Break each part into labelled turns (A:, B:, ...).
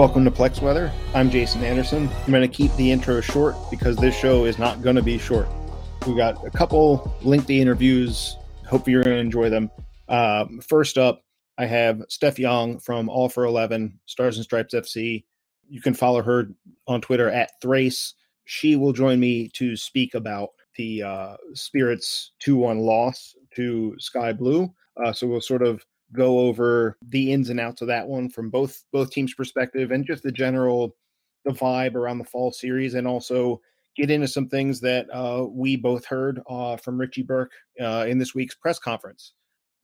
A: Welcome to Plex Weather. I'm Jason Anderson. I'm going to keep the intro short because this show is not going to be short. We got a couple lengthy interviews. Hope you're going to enjoy them. Uh, first up, I have Steph Young from All for 11, Stars and Stripes FC. You can follow her on Twitter at Thrace. She will join me to speak about the uh, Spirits 2 1 loss to Sky Blue. Uh, so we'll sort of go over the ins and outs of that one from both both teams' perspective and just the general the vibe around the fall series, and also get into some things that uh, we both heard uh, from Richie Burke uh, in this week's press conference,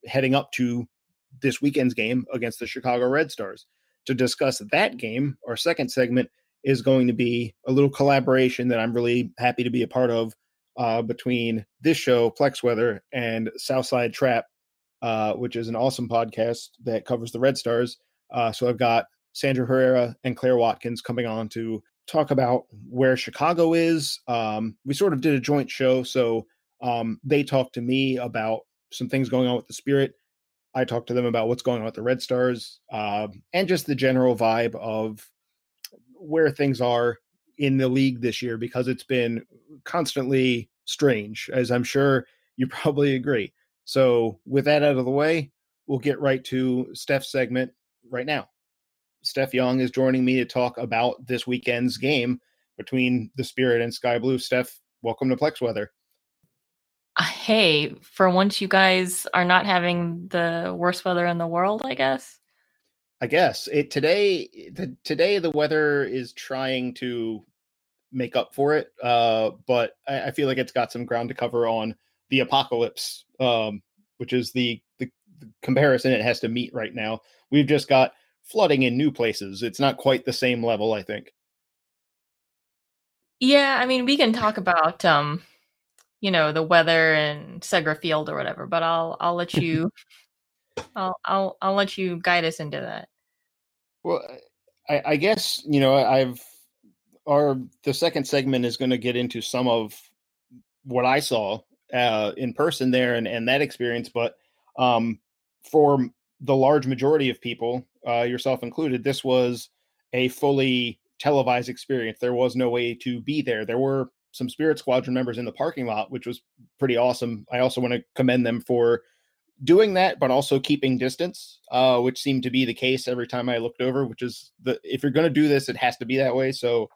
A: heading up to this weekend's game against the Chicago Red Stars. To discuss that game, our second segment is going to be a little collaboration that I'm really happy to be a part of uh, between this show, Plex Weather, and Southside Trap, uh, which is an awesome podcast that covers the Red Stars. Uh, so I've got Sandra Herrera and Claire Watkins coming on to talk about where Chicago is. Um, we sort of did a joint show, so um, they talked to me about some things going on with the Spirit. I talked to them about what's going on with the Red Stars uh, and just the general vibe of where things are in the league this year because it's been constantly strange, as I'm sure you probably agree. So, with that out of the way, we'll get right to Steph's segment right now. Steph Young is joining me to talk about this weekend's game between the Spirit and Sky Blue. Steph, welcome to Plex Weather.
B: Uh, hey, for once you guys are not having the worst weather in the world, I guess.
A: I guess it today. The, today the weather is trying to make up for it, uh, but I, I feel like it's got some ground to cover on the apocalypse, um, which is the, the, the comparison it has to meet right now. We've just got flooding in new places. It's not quite the same level, I think.
B: Yeah, I mean, we can talk about um, you know, the weather in Segra Field or whatever, but I'll I'll let you I'll I'll I'll let you guide us into that.
A: Well, I, I guess you know I've our the second segment is going to get into some of what I saw uh, in person there and, and that experience. But um, for the large majority of people, uh, yourself included, this was a fully televised experience. There was no way to be there. There were some Spirit Squadron members in the parking lot, which was pretty awesome. I also want to commend them for doing that, but also keeping distance, uh, which seemed to be the case every time I looked over. Which is the if you're going to do this, it has to be that way. So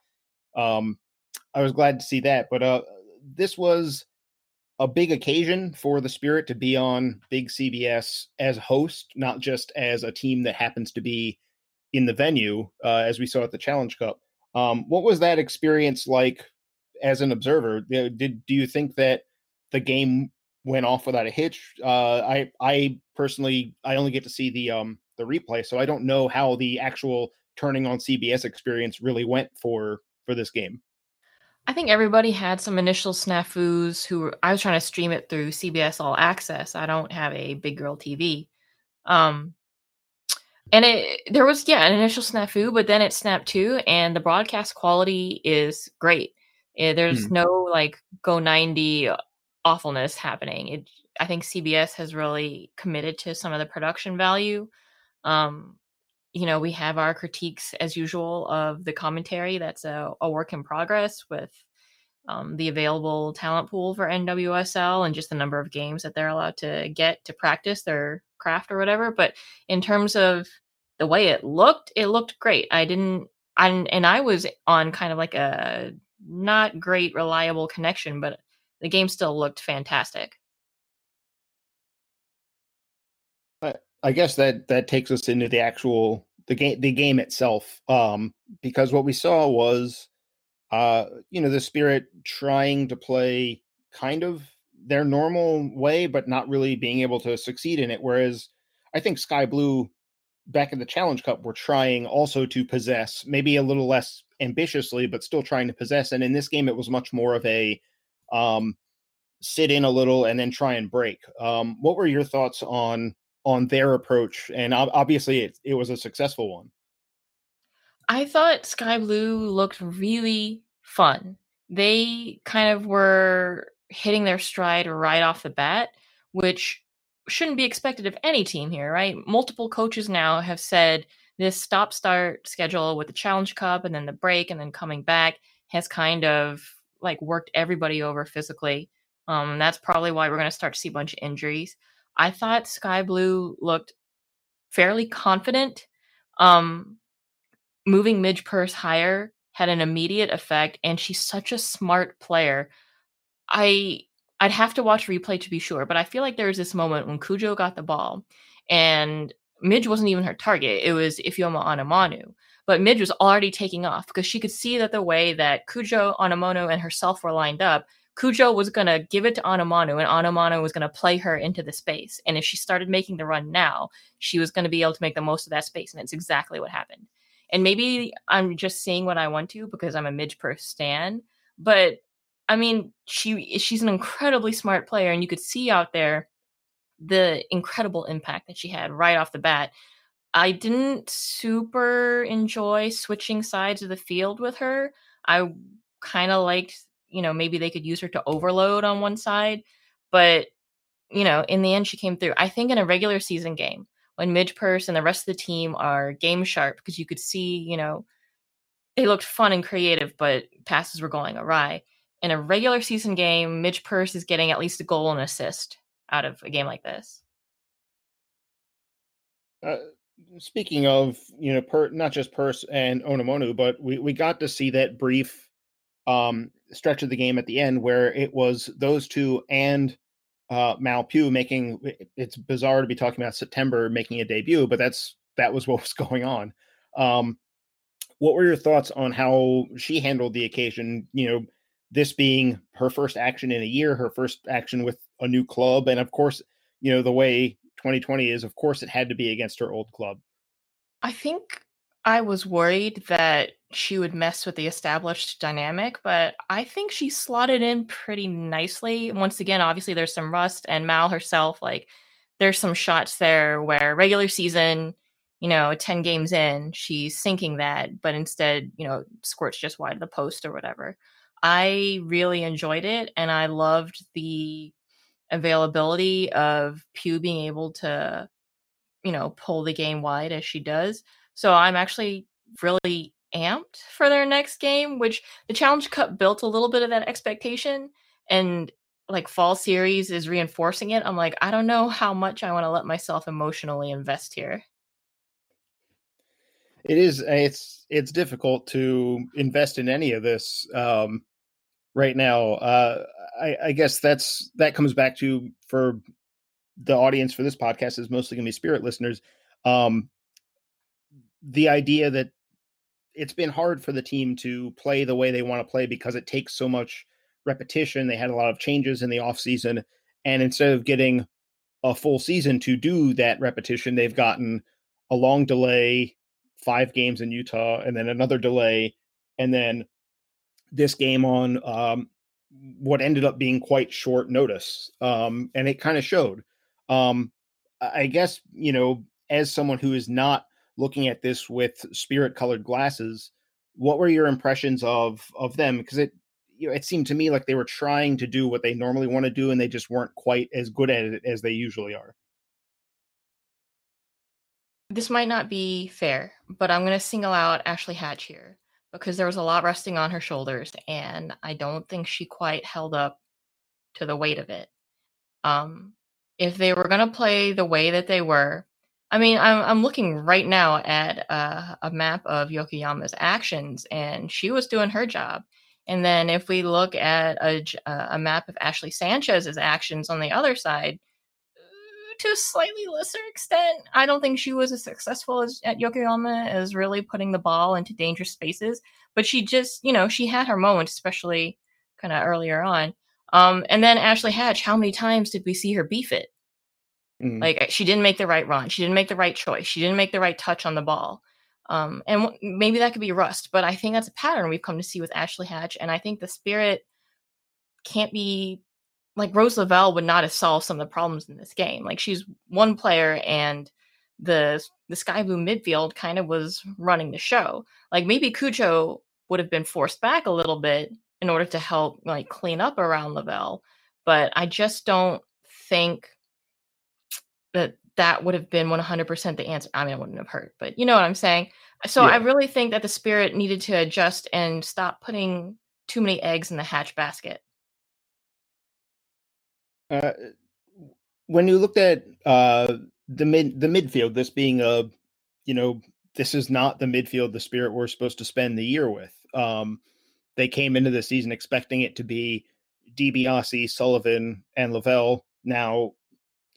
A: um, I was glad to see that. But uh, this was a big occasion for the Spirit to be on Big CBS as host, not just as a team that happens to be in the venue, uh, as we saw at the Challenge Cup. Um, what was that experience like as an observer? Did do you think that the game went off without a hitch? Uh, I I personally I only get to see the um the replay, so I don't know how the actual turning on CBS experience really went for for this game.
B: I think everybody had some initial snafus who I was trying to stream it through CBS All Access. I don't have a big girl TV. Um and it there was yeah, an initial snafu, but then it snapped too and the broadcast quality is great. Eh, there's mm. no like go 90 awfulness happening. It I think CBS has really committed to some of the production value. Um you know, we have our critiques as usual of the commentary. That's a, a work in progress with um, the available talent pool for NWSL and just the number of games that they're allowed to get to practice their craft or whatever. But in terms of the way it looked, it looked great. I didn't, I, and I was on kind of like a not great reliable connection, but the game still looked fantastic.
A: I guess that that takes us into the actual the game the game itself um because what we saw was uh you know the spirit trying to play kind of their normal way but not really being able to succeed in it whereas I think Sky Blue back in the Challenge Cup were trying also to possess maybe a little less ambitiously but still trying to possess and in this game it was much more of a um sit in a little and then try and break. Um what were your thoughts on on their approach, and obviously it, it was a successful one.
B: I thought Sky Blue looked really fun. They kind of were hitting their stride right off the bat, which shouldn't be expected of any team here, right? Multiple coaches now have said this stop start schedule with the Challenge Cup and then the break and then coming back has kind of like worked everybody over physically. Um, that's probably why we're going to start to see a bunch of injuries. I thought Sky Blue looked fairly confident. Um, moving Midge Purce higher had an immediate effect, and she's such a smart player. I I'd have to watch replay to be sure, but I feel like there was this moment when Cudjoe got the ball, and Midge wasn't even her target. It was Ifeoma Onumonu. But Midge was already taking off because she could see that the way that Cudjoe, Onumonu, and herself were lined up, Cudjoe was going to give it to Onumonu, and Onumonu was going to play her into the space. And if she started making the run now, she was going to be able to make the most of that space. And it's exactly what happened. And maybe I'm just seeing what I want to because I'm a Midge Purce stan. But I mean, she she's an incredibly smart player, and you could see out there the incredible impact that she had right off the bat. I didn't super enjoy switching sides of the field with her. I kind of liked, you know, maybe they could use her to overload on one side, but you know, in the end she came through. I think in a regular season game, when Midge Purce and the rest of the team are game sharp because you could see, you know, they looked fun and creative, but passes were going awry. In a regular season game, Midge Purce is getting at least a goal and assist out of a game like this.
A: Uh, speaking of, you know, per, not just Purce and Onumonu, but we, we got to see that brief um, stretch of the game at the end where it was those two and uh, Mal Pugh making. It's bizarre to be talking about September making a debut, but that's that was what was going on. Um, what were your thoughts on how she handled the occasion? You know, this being her first action in a year, her first action with a new club, and of course, you know the way 2020 is. Of course, it had to be against her old club.
B: I think I was worried that she would mess with the established dynamic, but I think she slotted in pretty nicely. Once again, obviously there's some rust and Mal herself, like there's some shots there where regular season, you know, 10 games in, she's sinking that, but instead, you know, squirts just wide of the post or whatever. I really enjoyed it and I loved the availability of Pugh being able to, you know, pull the game wide as she does. So I'm actually really amped for their next game, which the Challenge Cup built a little bit of that expectation and like fall series is reinforcing it. I'm like, I don't know how much I want to let myself emotionally invest here.
A: It is it's it's difficult to invest in any of this um right now. Uh, I, I guess that's that comes back to for the audience for this podcast is mostly to be spirit listeners. Um, the idea that it's been hard for the team to play the way they want to play because it takes so much repetition. They had a lot of changes in the off season, and instead of getting a full season to do that repetition, they've gotten a long delay, five games in Utah, and then another delay, and then this game on um, what ended up being quite short notice. Um, and it kind of showed. Um, I guess, you know, as someone who is not looking at this with spirit colored glasses, what were your impressions of of them? Because it you know, it seemed to me like they were trying to do what they normally want to do and they just weren't quite as good at it as they usually are.
B: This might not be fair, but I'm going to single out Ashley Hatch here because there was a lot resting on her shoulders and I don't think she quite held up to the weight of it. Um if they were going to play the way that they were, I mean, I'm I'm looking right now at uh, a map of Yokoyama's actions and she was doing her job. And then if we look at a, a map of Ashley Sanchez's actions on the other side, to a slightly lesser extent. I don't think she was as successful as at Yokoyama as really putting the ball into dangerous spaces, but she just, you know, she had her moments, especially kind of earlier on. Um, and then Ashley Hatch, how many times did we see her beef it? Mm. Like she didn't make the right run, she didn't make the right choice, she didn't make the right touch on the ball. Um, and w- maybe that could be rust, but I think that's a pattern we've come to see with Ashley Hatch, and I think the spirit can't be like Rose Lavelle would not have solved some of the problems in this game. Like she's one player and the the Sky Blue midfield kind of was running the show. Like maybe Cudjoe would have been forced back a little bit in order to help like clean up around Lavelle, but I just don't think that that would have been 100% the answer. I mean, it wouldn't have hurt, but you know what I'm saying. So
A: Yeah.
B: I really think that the spirit needed to adjust and stop putting too many eggs in the hatch basket.
A: Uh, when you looked at uh, the mid the midfield, this being a, you know, this is not the midfield the Spirit we're supposed to spend the year with. Um, they came into the season expecting it to be DiBiase, Sullivan, and Lavelle. Now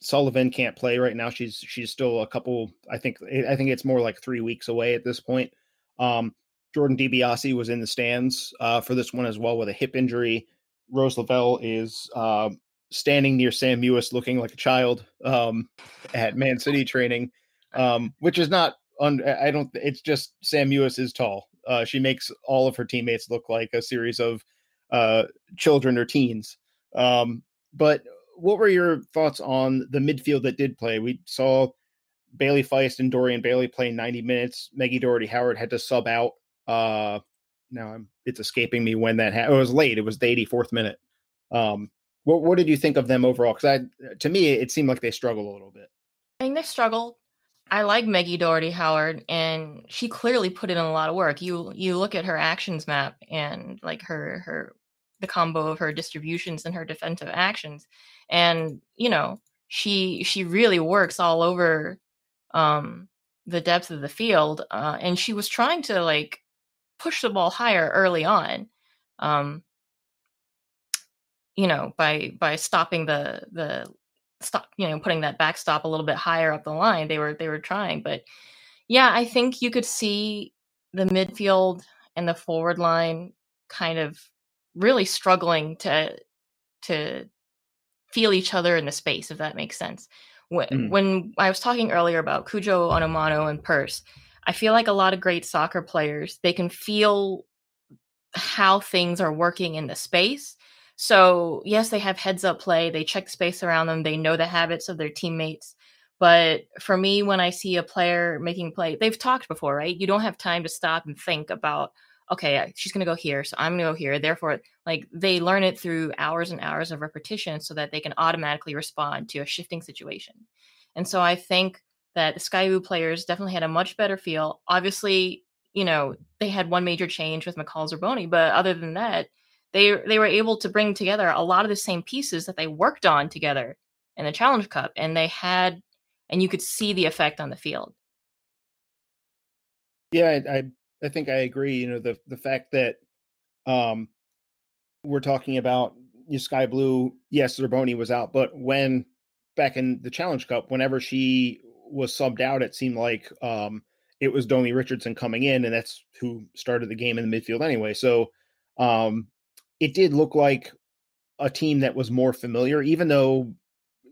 A: Sullivan can't play right now. She's she's still a couple. I think I think it's more like three weeks away at this point. Um, Jordan DiBiase was in the stands uh, for this one as well with a hip injury. Rose Lavelle is uh, standing near Sam Mewis, looking like a child um, at Man City training, um, which is not. Un- I don't. It's just Sam Mewis is tall. Uh, she makes all of her teammates look like a series of uh, children or teens. Um, but what were your thoughts on the midfield that did play? We saw Bailey Feist and Dorian Bailey playing 90 minutes. Maggie Dougherty Howard had to sub out. Uh, now I'm, it's escaping me when that happened. It was late. It was the 84th minute. Um, what what did you think of them overall? Because I, to me, it seemed like they struggled a little bit.
B: I think they struggled. I like Maggie Dougherty Howard, and she clearly put in a lot of work. You you look at her actions map and like her her the combo of her distributions and her defensive actions, and you know she she really works all over um, the depth of the field, uh, and she was trying to like push the ball higher early on. Um, you know, by by stopping the the stop, you know, putting that backstop a little bit higher up the line. They were they were trying, but yeah, I think you could see the midfield and the forward line kind of really struggling to to feel each other in the space, if that makes sense. When,
A: Mm.
B: when I was talking earlier about Cudjoe, Onumonu, and Purce, I feel like a lot of great soccer players they can feel how things are working in the space. So, yes, they have heads up play, they check space around them, they know the habits of their teammates. But for me, when I see a player making play, they've talked before, right? You don't have time to stop and think about, okay, uh, she's going to go here, so I'm going to go here. Therefore, like they learn it through hours and hours of repetition so that they can automatically respond to a shifting situation. And so I think that the players definitely had a much better feel. Obviously, you know, they had one major change with McCall Zerboni, but other than that, they they were able to bring together a lot of the same pieces that they worked on together in the Challenge Cup, and they had, and you could see the effect on the field.
A: Yeah, I, I I think I agree. You know, the the fact that um we're talking about you know, Sky Blue, yes, Zerboni was out, but when back in the Challenge Cup, whenever she was subbed out, it seemed like um it was Domi Richardson coming in, and that's who started the game in the midfield anyway. So um it did look like a team that was more familiar, even though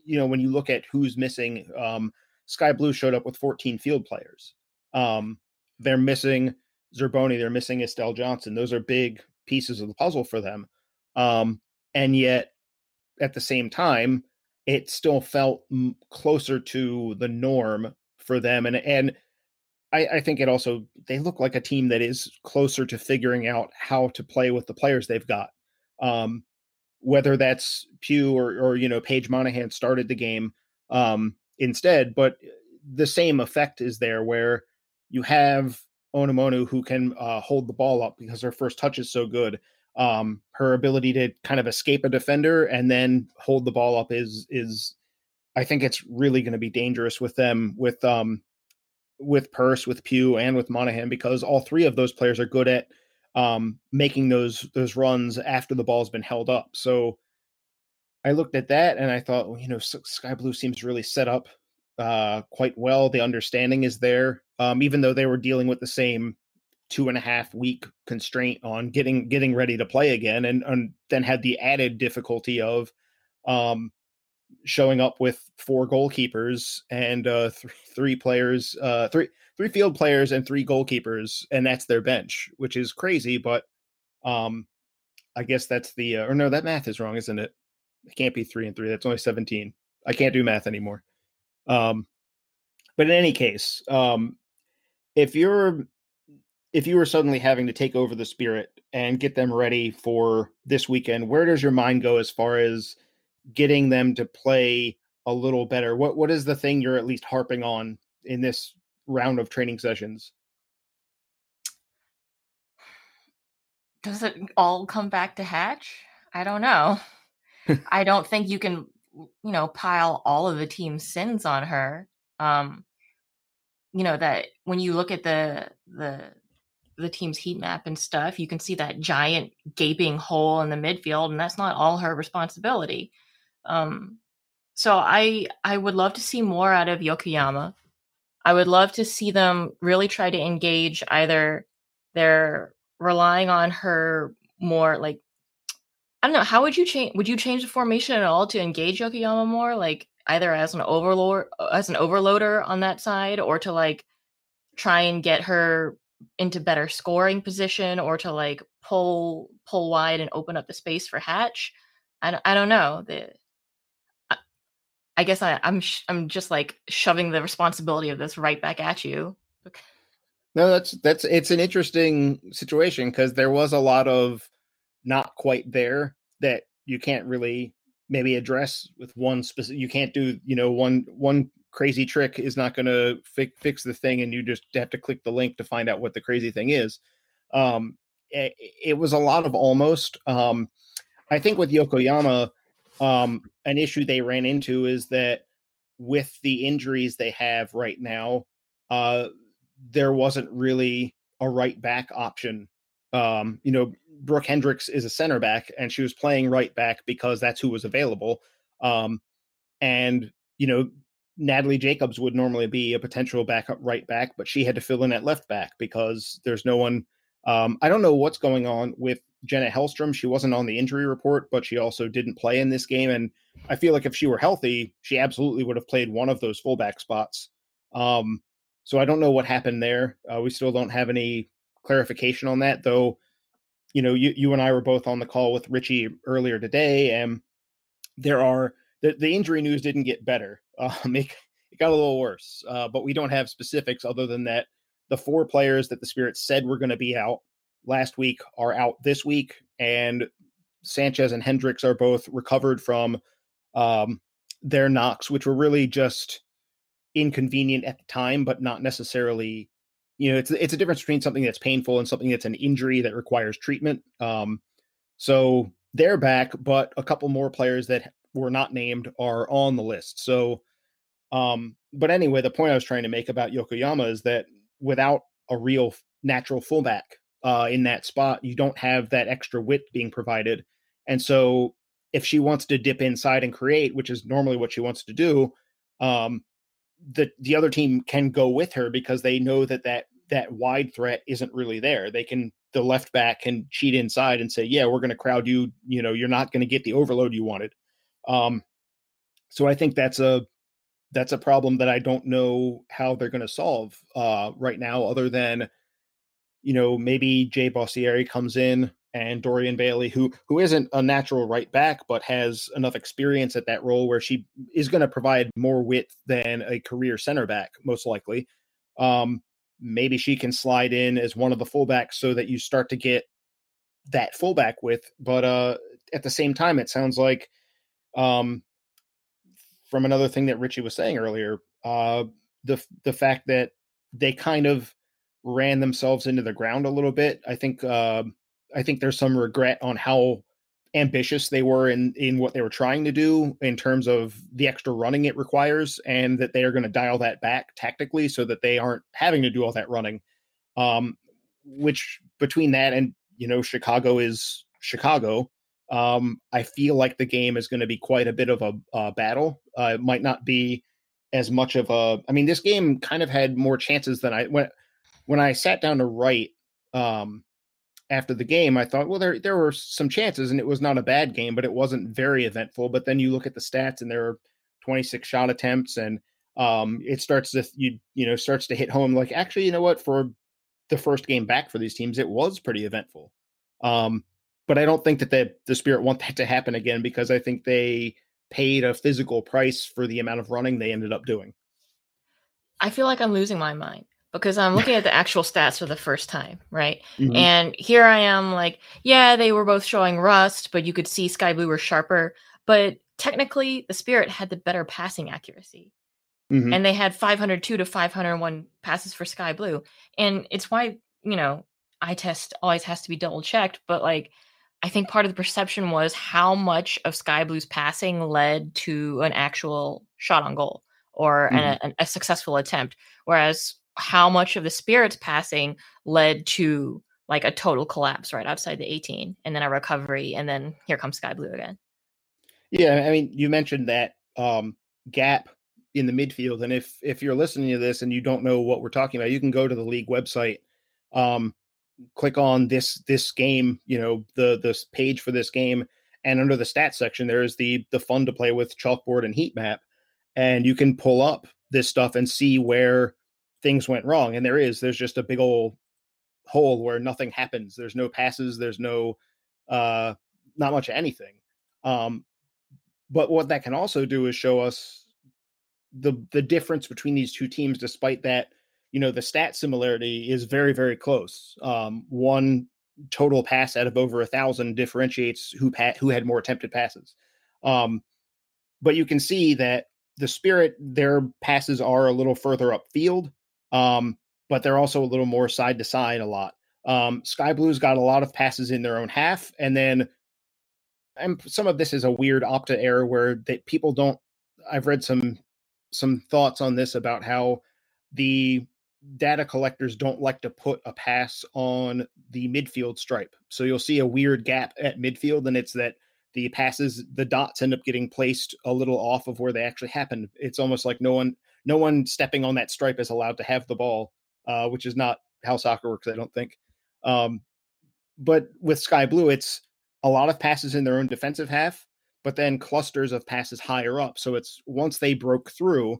A: you know when you look at who's missing, um Sky Blue showed up with 14 field players. Um they're missing Zerboni, they're missing Estelle Johnson. Those are big pieces of the puzzle for them. Um, and yet, at the same time, it still felt m- closer to the norm for them. And and I, I think it also they look like a team that is closer to figuring out how to play with the players they've got. Um, whether that's Pugh or or you know Paige Monahan started the game um, instead, but the same effect is there where you have Onumonu who can uh, hold the ball up because her first touch is so good. Um, her ability to kind of escape a defender and then hold the ball up is is I think it's really going to be dangerous with them with um with Purce, with Pugh, and with Monahan because all three of those players are good at um making those those runs after the ball's been held up. So I looked at that and I thought, well, you know, Sky Blue seems really set up uh quite well. The understanding is there, um, even though they were dealing with the same two and a half week constraint on getting getting ready to play again, and, and then had the added difficulty of um showing up with four goalkeepers and uh th- three players uh three three field players and three goalkeepers and that's their bench which is crazy but um i guess that's the uh, or no that math is wrong isn't it it can't be three and three that's only 17 i can't do math anymore um but in any case um if you're if you were suddenly having to take over the spirit and get them ready for this weekend where does your mind go as far as getting them to play a little better? What what is the thing you're at least harping on in this round of training sessions?
B: Does it all come back to Hatch? I don't know. I don't think you can, you know, pile all of the team's sins on her. Um, you know that when you look at the the the team's heat map and stuff, you can see that giant gaping hole in the midfield, and that's not all her responsibility. Um, so I I would love to see more out of Yokoyama. I would love to see them really try to engage either they're relying on her more like I don't know, how would you change would you change the formation at all to engage Yokoyama more? Like either as an overlord uh, as an overloader on that side or to like try and get her into better scoring position or to like pull pull wide and open up the space for Hatch. I, I don't know. The I guess I, I'm sh- I'm just like shoving the responsibility of this right back at you.
A: No, that's that's it's an interesting situation because there was a lot of not quite there that you can't really maybe address with one specific. You can't do you know one one crazy trick is not going to fi- fix the thing, and you just have to click the link to find out what the crazy thing is. Um, it, it was a lot of almost. Um, I think with Yokoyama, um, an issue they ran into is that with the injuries they have right now, uh, there wasn't really a right back option. Um, you know, Brooke Hendrix is a center back, and she was playing right back because that's who was available. Um, and you know, Natalie Jacobs would normally be a potential backup right back, but she had to fill in at left back because there's no one. Um, I don't know what's going on with Jenna Hellstrom. She wasn't on the injury report, but she also didn't play in this game. And I feel like if she were healthy, she absolutely would have played one of those fullback spots. Um, so I don't know what happened there. Uh, we still don't have any clarification on that, though. You know, you, you and I were both on the call with Richie earlier today, and there are the, the injury news didn't get better. Um, it, it got a little worse, uh, but we don't have specifics other than that the four players that the Spirit said were going to be out last week are out this week, and Sanchez and Hendrix are both recovered from um, their knocks, which were really just inconvenient at the time, but not necessarily. You know, it's it's a difference between something that's painful and something that's an injury that requires treatment. Um, so they're back, but a couple more players that were not named are on the list. So, um, but anyway, the point I was trying to make about Yokoyama is that without a real natural fullback uh, in that spot. You don't have that extra width being provided. And so if she wants to dip inside and create, which is normally what she wants to do, um, the the other team can go with her because they know that that that wide threat isn't really there. They can the left back can cheat inside and say, "Yeah, we're going to crowd you. You know, you're not going to get the overload you wanted." Um, so I think that's a that's a problem that I don't know how they're going to solve uh, right now, other than you know, maybe Jaye Boissiere comes in and Dorian Bailey, who who isn't a natural right back, but has enough experience at that role where she is going to provide more width than a career center back, most likely. Um, maybe she can slide in as one of the fullbacks so that you start to get that fullback with. But uh, at the same time, it sounds like um, from another thing that Richie was saying earlier, uh, the the fact that they kind of ran themselves into the ground a little bit. I think uh, I think there's some regret on how ambitious they were in in what they were trying to do in terms of the extra running it requires, and that they are going to dial that back tactically so that they aren't having to do all that running. Um, which between that and you know Chicago is Chicago. Um, I feel like the game is going to be quite a bit of a, a battle. Uh, it might not be as much of a. I mean, this game kind of had more chances than I when when I sat down to write um, after the game, I thought, well, there there were some chances, and it was not a bad game, but it wasn't very eventful. But then you look at the stats, and there are 26 shot attempts, and um, it starts to you you know starts to hit home. Like, actually, you know what? For the first game back for these teams, it was pretty eventful. Um, but I don't think that the the Spirit want that to happen again because I think they paid a physical price for the amount of running they ended up doing.
B: I feel like I'm losing my mind because I'm looking at the actual stats for the first time, right? Mm-hmm. And here I am like, yeah, they were both showing rust, but you could see Sky Blue were sharper. But technically the Spirit had the better passing accuracy.
A: Mhm.
B: And they had 502 to 501 passes for Sky Blue. And it's why, you know, eye test always has to be double checked. But like, I think part of the perception was how much of Sky Blue's passing led to an actual shot on goal or
A: Mhm.
B: an, an- a successful attempt, whereas how much of the Spirit's passing led to like a total collapse right outside the 18 and then a recovery and then here comes Sky Blue again.
A: Yeah, I mean, you mentioned that um, gap in the midfield, and if if you're listening to this and you don't know what we're talking about, you can go to the league website, um, click on this this game, you know, the this page for this game, and under the stats section, there is the the fun to play with chalkboard and heat map, and you can pull up this stuff and see where things went wrong. And there is there's just a big old hole where nothing happens. There's no passes. There's no uh, not much of anything. Um, but what that can also do is show us the the difference between these two teams despite that you know the stat similarity is very very close um one total pass out of over a thousand differentiates who pa- who had more attempted passes um but you can see that the spirit their passes are a little further upfield um but they're also a little more side to side a lot. Um sky blues got a lot of passes in their own half and then and some of this is a weird opta error where that people don't i've read some some thoughts on this about how the data collectors don't like to put a pass on the midfield stripe. So you'll see a weird gap at midfield and it's that the passes the dots end up getting placed a little off of where they actually happen it's almost like no one no one stepping on that stripe is allowed to have the ball uh, which is not how soccer works i don't think um, but with sky blue it's a lot of passes in their own defensive half, but then clusters of passes higher up. So it's once they broke through,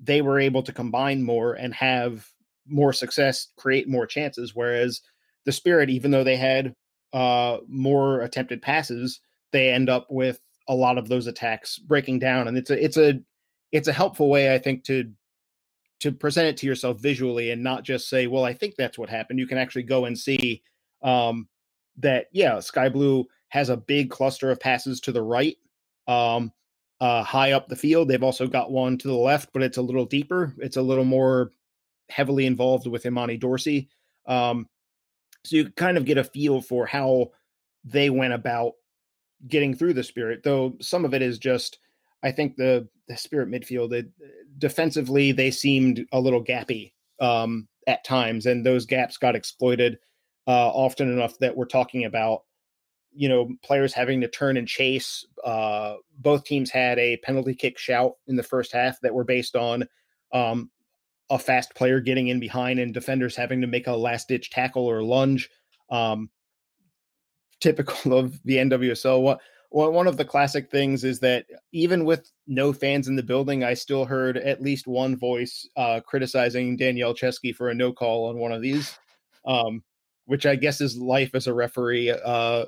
A: they were able to combine more and have more success, create more chances. Whereas the Spirit, even though they had uh, more attempted passes, they end up with a lot of those attacks breaking down. And it's a it's a it's a helpful way, I think, to to present it to yourself visually and not just say, well, I think that's what happened. You can actually go and see um, that, yeah, Sky Blue has a big cluster of passes to the right, um, uh, high up the field. They've also got one to the left, but it's a little deeper. It's a little more heavily involved with Imani Dorsey. Um, so you kind of get a feel for how they went about getting through the spirit, though some of it is just, I think the the spirit midfield, it, defensively, they seemed a little gappy um, at times, and those gaps got exploited uh, often enough that we're talking about you know players having to turn and chase uh both teams had a penalty kick shout in the first half that were based on um a fast player getting in behind and defenders having to make a last ditch tackle or lunge um typical of the NWSL what one of the classic things is that even with no fans in the building, I still heard at least one voice uh, criticizing Danielle Chesky for a no call on one of these, um, which I guess is life as a referee. Uh,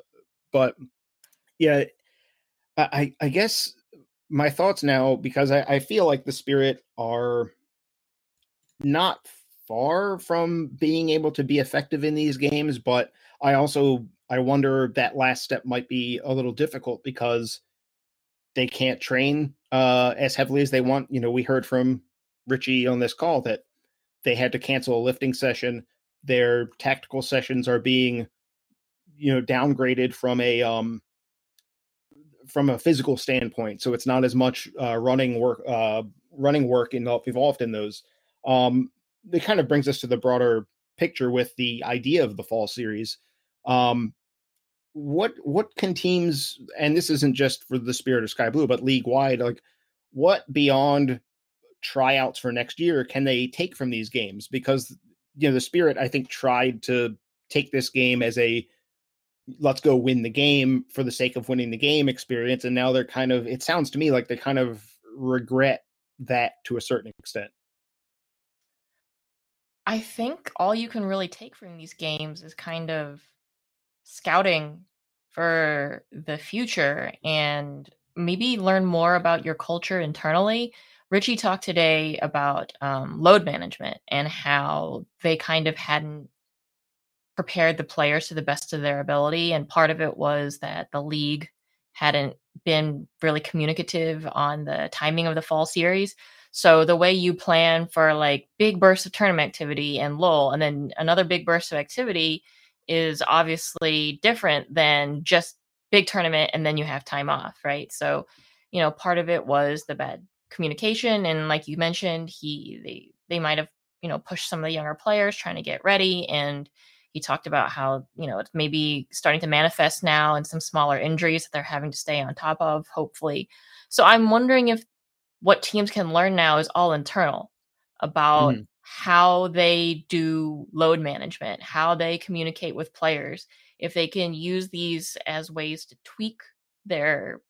A: but yeah, I, I guess my thoughts now because I, I feel like the Spirit are not far from being able to be effective in these games, but I also I wonder that last step might be a little difficult because they can't train uh, as heavily as they want. You know, we heard from Richie on this call that they had to cancel a lifting session. Their tactical sessions are being you know downgraded from a um from a physical standpoint so it's not as much uh running work uh running work involved in those um it kind of brings us to the broader picture with the idea of the fall series um what what can teams and this isn't just for the spirit of sky blue but league wide like what beyond tryouts for next year can they take from these games? Because you know the spirit i think tried to take this game as a let's go win the game for the sake of winning the game experience and now they're kind of it sounds to me like they kind of regret that to a certain extent.
B: I think all you can really take from these games is kind of scouting for the future and maybe learn more about your culture internally. Richie talked today about um, load management and how they kind of hadn't prepared the players to the best of their ability. And part of it was that the league hadn't been really communicative on the timing of the fall series. So the way you plan for like big bursts of tournament activity and lull, and then another big burst of activity is obviously different than just big tournament and then you have time off, right? So, you know, part of it was the bad communication and like you mentioned, he they they might have, you know, pushed some of the younger players trying to get ready and he talked about how, you know, it's maybe starting to manifest now and some smaller injuries that they're having to stay on top of, hopefully. So I'm wondering if what teams can learn now is all internal about mm-hmm. How they do load management, how they communicate with players, if they can use these as ways to tweak their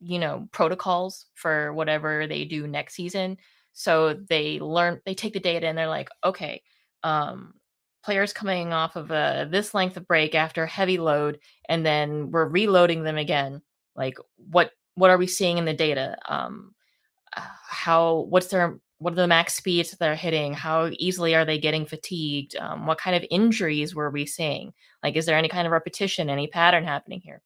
B: you know protocols for whatever they do next season. So they learn they take the data and they're like okay um players coming off of a this length of break after heavy load and then we're reloading them again. Like what what are we seeing in the data? Um how what's their what are the max speeds they're hitting? How easily are they getting fatigued? Um, what kind of injuries were we seeing? Like is there any kind of repetition any pattern happening here?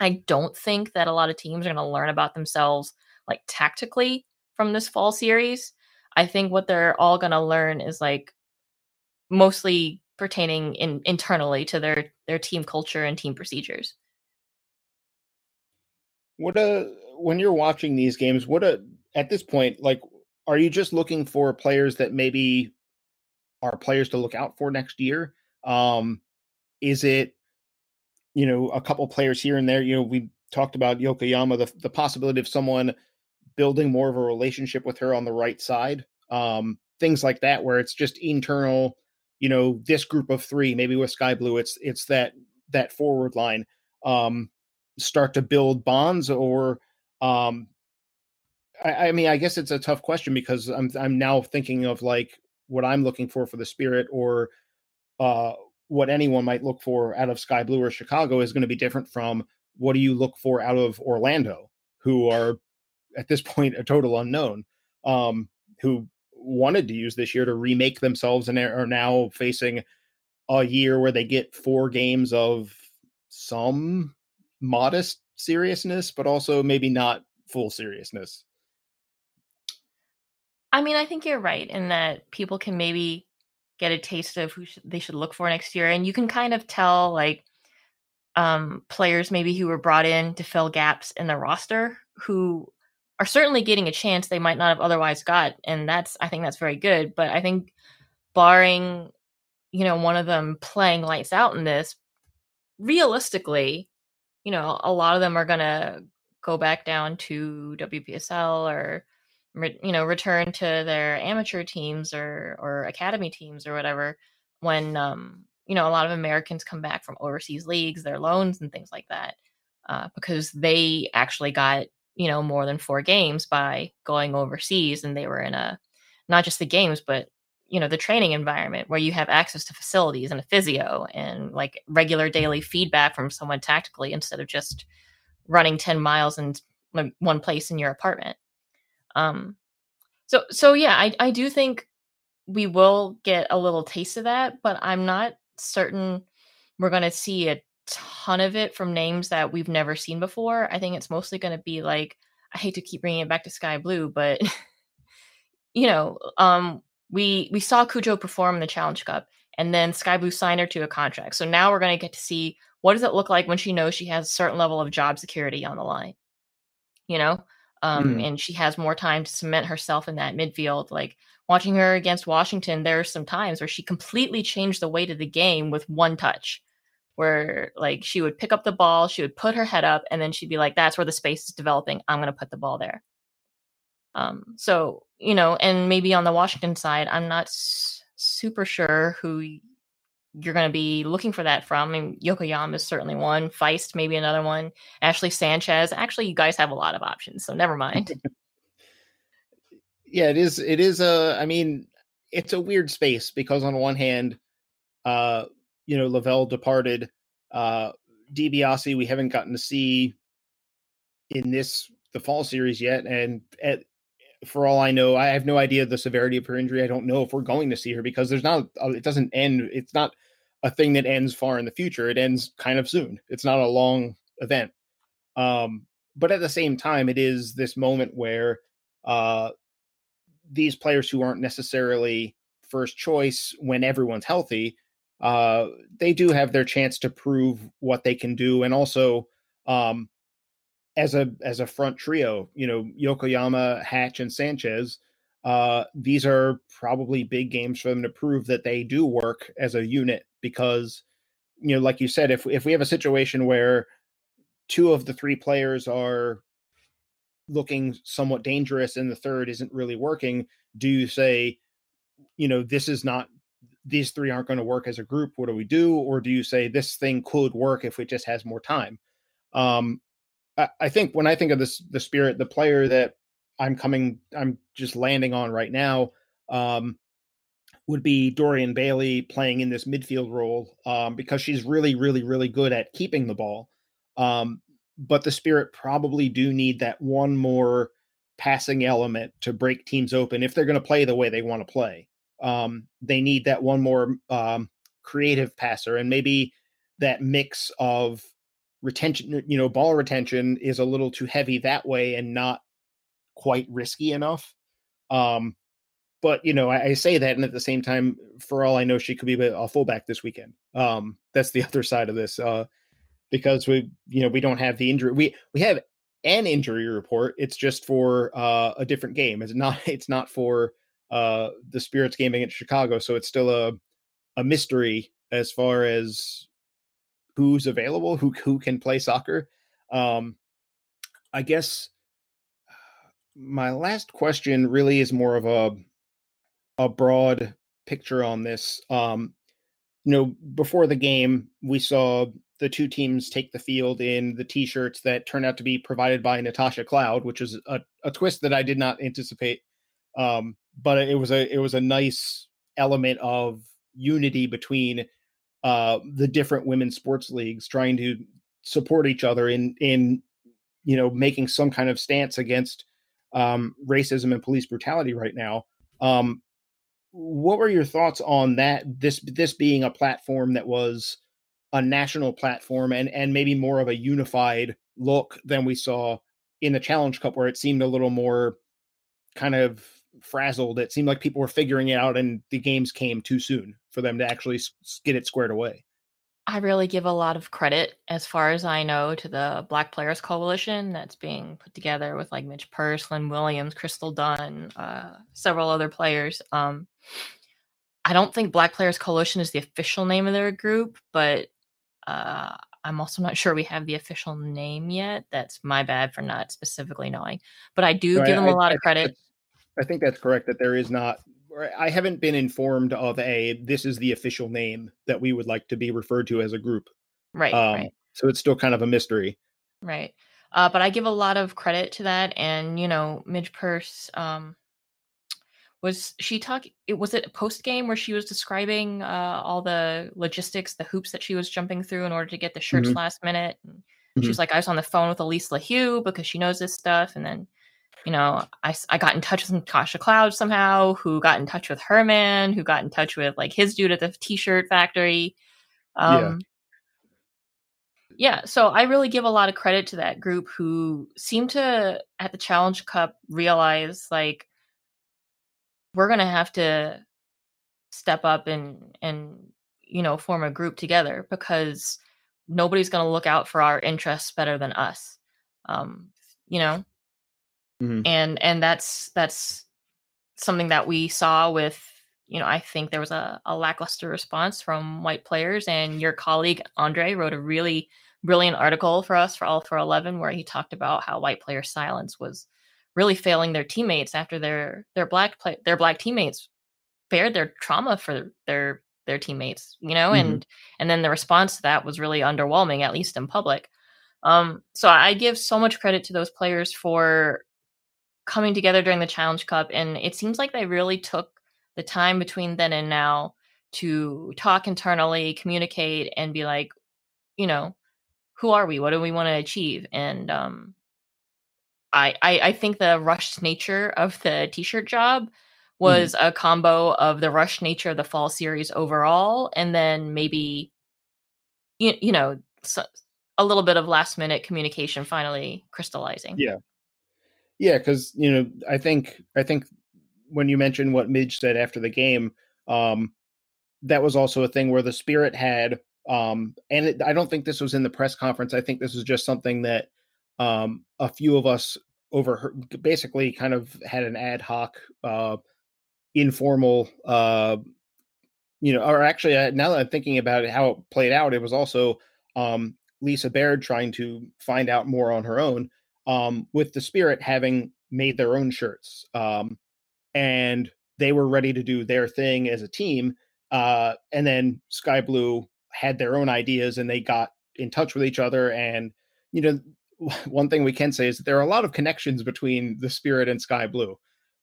B: I don't think that a lot of teams are going to learn about themselves like tactically from this fall series. I think what they're all going to learn is like mostly pertaining in internally to their their team culture and team procedures.
A: What a uh, when you're watching these games what a at this point like are you just looking for players that maybe are players to look out for next year? Um, is it, you know, a couple players here and there? You know, we talked about Yokoyama, the, the possibility of someone building more of a relationship with her on the right side. Um, things like that, where it's just internal, you know, this group of three, maybe with Sky Blue, it's it's that that forward line um, start to build bonds or um, I, I mean, I guess it's a tough question because I'm I'm now thinking of like what I'm looking for for the Spirit or uh, what anyone might look for out of Sky Blue or Chicago is going to be different from what do you look for out of Orlando, who are at this point a total unknown, um, who wanted to use this year to remake themselves and are now facing a year where they get four games of some modest seriousness, but also maybe not full seriousness.
B: I mean, I think you're right in that people can maybe get a taste of who they should look for next year, and you can kind of tell like um, players maybe who were brought in to fill gaps in the roster who are certainly getting a chance they might not have otherwise got, and that's I think that's very good. But I think barring you know one of them playing lights out in this, realistically, you know a lot of them are gonna go back down to WPSL or re- you know return to their amateur teams or or academy teams or whatever when um you know a lot of Americans come back from overseas leagues, their loans and things like that, uh, because they actually got you know more than four games by going overseas, and they were in a not just the games but you know the training environment where you have access to facilities and a physio and like regular daily feedback from someone tactically instead of just running 10 miles in one place in your apartment um, so so yeah, I I do think we will get a little taste of that, but I'm not certain we're going to see a ton of it from names that we've never seen before. I think it's mostly going to be like I hate to keep bringing it back to Sky Blue, but you know, um, we we saw Cudjoe perform in the Challenge Cup, and then Sky Blue signed her to a contract. So now we're going to get to see what does it look like when she knows she has a certain level of job security on the line. You know, um, mm-hmm. and she has more time to cement herself in that midfield. Like watching her against Washington, there are some times where she completely changed the weight of the game with one touch, where like she would pick up the ball, she would put her head up, and then she'd be like, "That's where the space is developing. I'm going to put the ball there." Um, so you know, and maybe on the Washington side, I'm not s- super sure who you're going to be looking for that from. I mean, Yokoyama is certainly one. Feist, maybe another one. Ashley Sanchez. Actually, you guys have a lot of options, so never mind.
A: yeah, it is. It is a. I mean, it's a weird space because on one hand, uh, you know, Lavelle departed. Uh, DiBiase, we haven't gotten to see in this the fall series yet, and at for all I know, I have no idea the severity of her injury. I don't know if we're going to see her because there's not, it doesn't end. It's not a thing that ends far in the future. It ends kind of soon. It's not a long event. Um, but at the same time, it is this moment where uh, these players who aren't necessarily first choice when everyone's healthy, uh, they do have their chance to prove what they can do, and also um, as a as a front trio, you know, Yokoyama, Hatch, and Sanchez. Uh, these are probably big games for them to prove that they do work as a unit because, you know, like you said, if if we have a situation where two of the three players are looking somewhat dangerous and the third isn't really working, do you say, you know, this is not these three aren't going to work as a group. What do we do? Or do you say this thing could work if it just has more time? Um, I, think when I think of this, the spirit, the player that I'm coming, I'm just landing on right now, um, would be Dorian Bailey playing in this midfield role um, because she's really, really, really good at keeping the ball. Um, but the Spirit probably do need that one more passing element to break teams open if they're going to play the way they want to play. Um, they need that one more um, creative passer, and maybe that mix of retention, you know, ball retention is a little too heavy that way and not quite risky enough. Um, but you know, I, I, say that, and at the same time, for all I know, she could be a fullback this weekend. Um, that's the other side of this. Uh, because we you know we don't have the injury we we have an injury report it's just for uh, a different game it's not it's not for uh, the spirits game against chicago so it's still a a mystery as far as who's available who who can play soccer um i guess my last question really is more of a a broad picture on this um you know before the game we saw the two teams take the field in the t-shirts that turned out to be provided by Natasha Cloud, which is a, a twist that I did not anticipate. Um, but it was a it was a nice element of unity between uh, the different women's sports leagues trying to support each other in in you know making some kind of stance against um, racism and police brutality right now. Um, what were your thoughts on that? This this being a platform that was a national platform and and maybe more of a unified look than we saw in the Challenge Cup, where it seemed a little more kind of frazzled. It seemed like people were figuring it out, and the games came too soon for them to actually get it squared away.
B: I really give a lot of credit, as far as I know, to the Black Players Coalition that's being put together with like Midge Purce, Lynn Williams, Crystal Dunn, uh, several other players. Um, I don't think Black Players Coalition is the official name of their group, but uh, I'm also not sure we have the official name yet. That's my bad for not specifically knowing. But I do give them a lot I, of credit.
A: I think that's correct that there is not I haven't been informed of a this is the official name that we would like to be referred to as a group.
B: Right. Um, right.
A: So it's still kind of a mystery.
B: Right. Uh, but I give a lot of credit to that. And, you know, Midge Purce um, was she talking was it a post game where she was describing uh, all the logistics the hoops that she was jumping through in order to get the shirts mm-hmm. last minute and mm-hmm. she was like i was on the phone with elise lahue because she knows this stuff and then you know I, I got in touch with natasha cloud somehow who got in touch with her man who got in touch with like his dude at the t-shirt factory. Um yeah. yeah so i really give a lot of credit to that group who seemed to at the challenge cup realize like we're going to have to step up and and you know form a group together because nobody's going to look out for our interests better than us. Um you know mm-hmm. and and that's that's something that we saw with you know i think there was a, a lackluster response from white players and your colleague andre wrote a really brilliant article for us for all for 11 where he talked about how white player silence was really failing their teammates after their their black play, their black teammates bared their trauma for their their teammates you know mm-hmm. and and then the response to that was really underwhelming at least in public um so i give so much credit to those players for coming together during the challenge cup and it seems like they really took the time between then and now to talk internally communicate and be like you know who are we what do we want to achieve and um I, I, I think the rushed nature of the t-shirt job mm-hmm. was mm. a combo of the rushed nature of the fall series overall, and then maybe you, you know so, a little bit of last minute communication finally crystallizing.
A: Yeah. Yeah, because you know, I think I think when you mentioned what Midge said after the game, um, that was also a thing where the spirit had um, and it, I don't think this was in the press conference. I think this was just something that um, a few of us overheard, basically kind of had an ad hoc, uh, informal, uh, you know, or actually, uh, now that I'm thinking about it, how it played out, it was also um, Lisa Baird trying to find out more on her own, um, with the Spirit having made their own shirts, um, and they were ready to do their thing as a team. Uh, and then Sky Blue had their own ideas, and they got in touch with each other. And you know, one thing we can say is that there are a lot of connections between the Spirit and Sky Blue.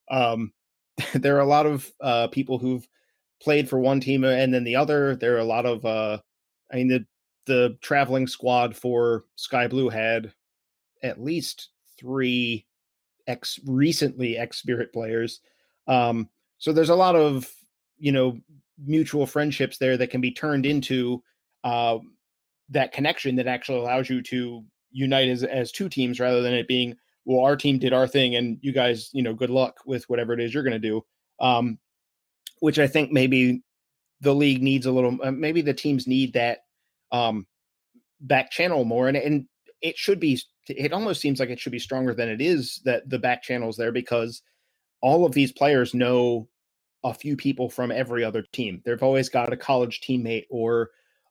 A: Um, there are a lot of uh, people who've played for one team and then the other. There are a lot of, uh, I mean, the the traveling squad for Sky Blue had at least three ex recently ex Spirit players. Um, so there's a lot of you know mutual friendships there that can be turned into uh, that connection that actually allows you to unite as as two teams rather than it being well our team did our thing and you guys you know good luck with whatever it is you're going to do um, which i think maybe the league needs a little uh, maybe the teams need that um, back channel more and and it should be it almost seems like it should be stronger than it is that the back channels there because all of these players know a few people from every other team. They've always got a college teammate or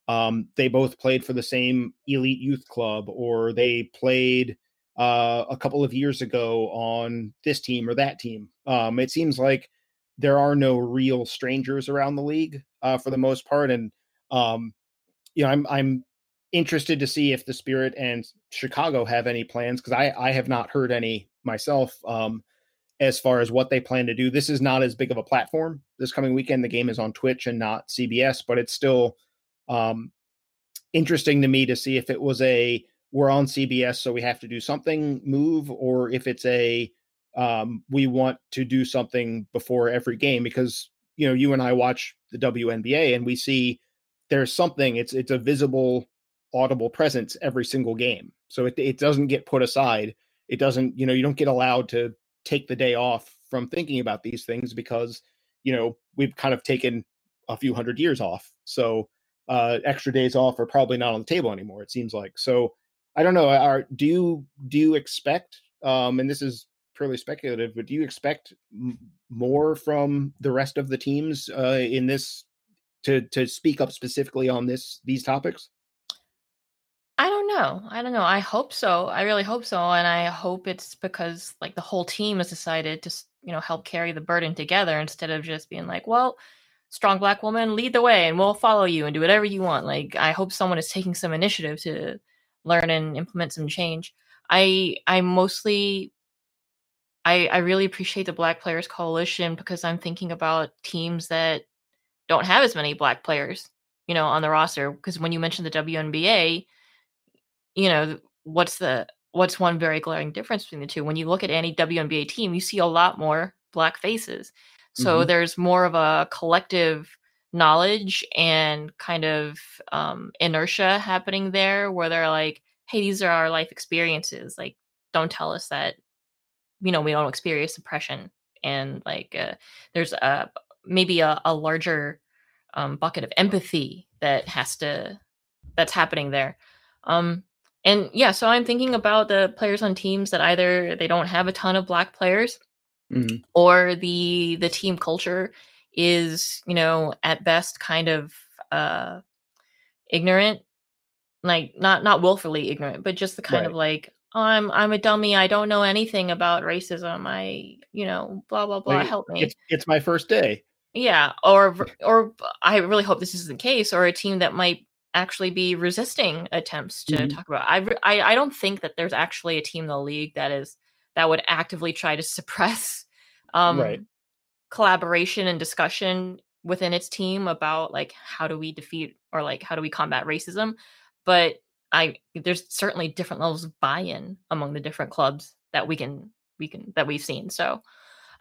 A: um, they both played for the same elite youth club or they played uh, a couple of years ago on this team or that team. Um, it seems like there are no real strangers around the league uh, for the most part. And um, you know i'm i'm interested to see if the spirit and chicago have any plans because i i have not heard any myself um, as far as what they plan to do this is not as big of a platform this coming weekend the game is on twitch and not cbs but it's still um, interesting to me to see if it was a we're on CBS, so we have to do something move, or if it's a um, we want to do something before every game because you know you and I watch the WNBA and we see there's something. It's it's a visible, audible presence every single game, so it it doesn't get put aside. It doesn't you know you don't get allowed to take the day off from thinking about these things because you know we've kind of taken a few hundred years off. So uh, extra days off are probably not on the table anymore. It seems like so. I don't know. Are do you do you expect? Um, and this is purely speculative, but do you expect m- more from the rest of the teams uh, in this to to speak up specifically on this these topics?
B: I don't know. I don't know. I hope so. I really hope so, and I hope it's because like the whole team has decided to you know help carry the burden together instead of just being like, well, strong black woman, lead the way and we'll follow you and do whatever you want. Like I hope someone is taking some initiative to learn and implement some change. I I mostly I I really appreciate the Black Players Coalition because I'm thinking about teams that don't have as many black players, you know, on the roster. Because when you mentioned the WNBA, you know, what's the what's one very glaring difference between the two? When you look at any WNBA team, you see a lot more black faces. So mm-hmm. there's more of a collective knowledge and kind of um, inertia happening there where they're like, hey, these are our life experiences. Like, don't tell us that, you know, we don't experience oppression. And like, uh, there's a maybe a, a larger um, bucket of empathy that has to, that's happening there. Um, and yeah, so I'm thinking about the players on teams that either they don't have a ton of black players mm-hmm. or the the team culture is you know at best kind of uh ignorant like not not willfully ignorant but just the kind right. of like oh, i'm i'm a dummy i don't know anything about racism i you know blah blah blah help me
A: it's, it's my first day
B: yeah or or i really hope this isn't the case or a team that might actually be resisting attempts to mm-hmm. talk about. I, I i don't think that there's actually a team in the league that is that would actively try to suppress um, right. collaboration and discussion within its team about like how do we defeat or like how do we combat racism. But i there's certainly different levels of buy-in among the different clubs that we can we can that we've seen. So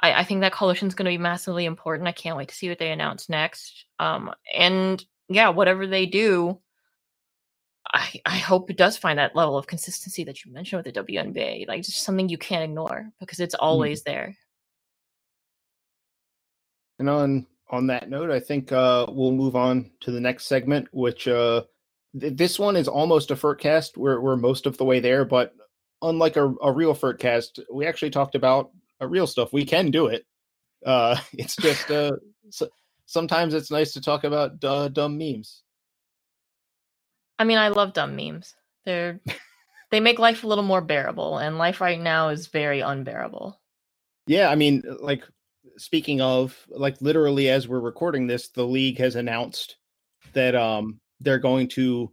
B: i, I think that coalition is going to be massively important. I can't wait to see what they announce next. Um and yeah whatever they do I, I hope it does find that level of consistency that you mentioned with the WNBA. Like just something you can't ignore because it's
A: Mm-hmm.
B: always there.
A: And on on that note, I think uh, we'll move on to the next segment, which uh, th- this one is almost a Furtcast. We're we're most of the way there, but unlike a, a real Furtcast, we actually talked about uh, real stuff. We can do it. Uh, it's just uh, so, sometimes it's nice to talk about uh, dumb memes.
B: I mean, I love dumb memes. They're they make life a little more bearable, and life right now is very unbearable.
A: Yeah, I mean, like speaking of, like literally as we're recording this, the league has announced that um they're going to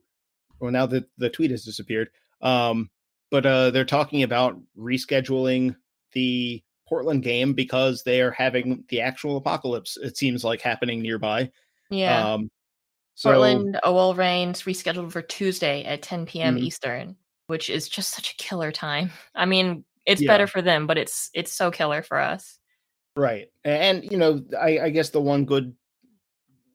A: well now that the tweet has disappeared. Um but uh they're talking about rescheduling the Portland game because they are having the actual apocalypse, it seems like happening nearby.
B: Yeah.
A: Um so
B: Portland OL Reigns rescheduled for Tuesday at 10 p.m.
A: Mhm.
B: Eastern, which is just such a killer time. I mean, it's
A: Yeah.
B: better for them, but it's it's so killer for us.
A: Right. And you know, I, I guess the one good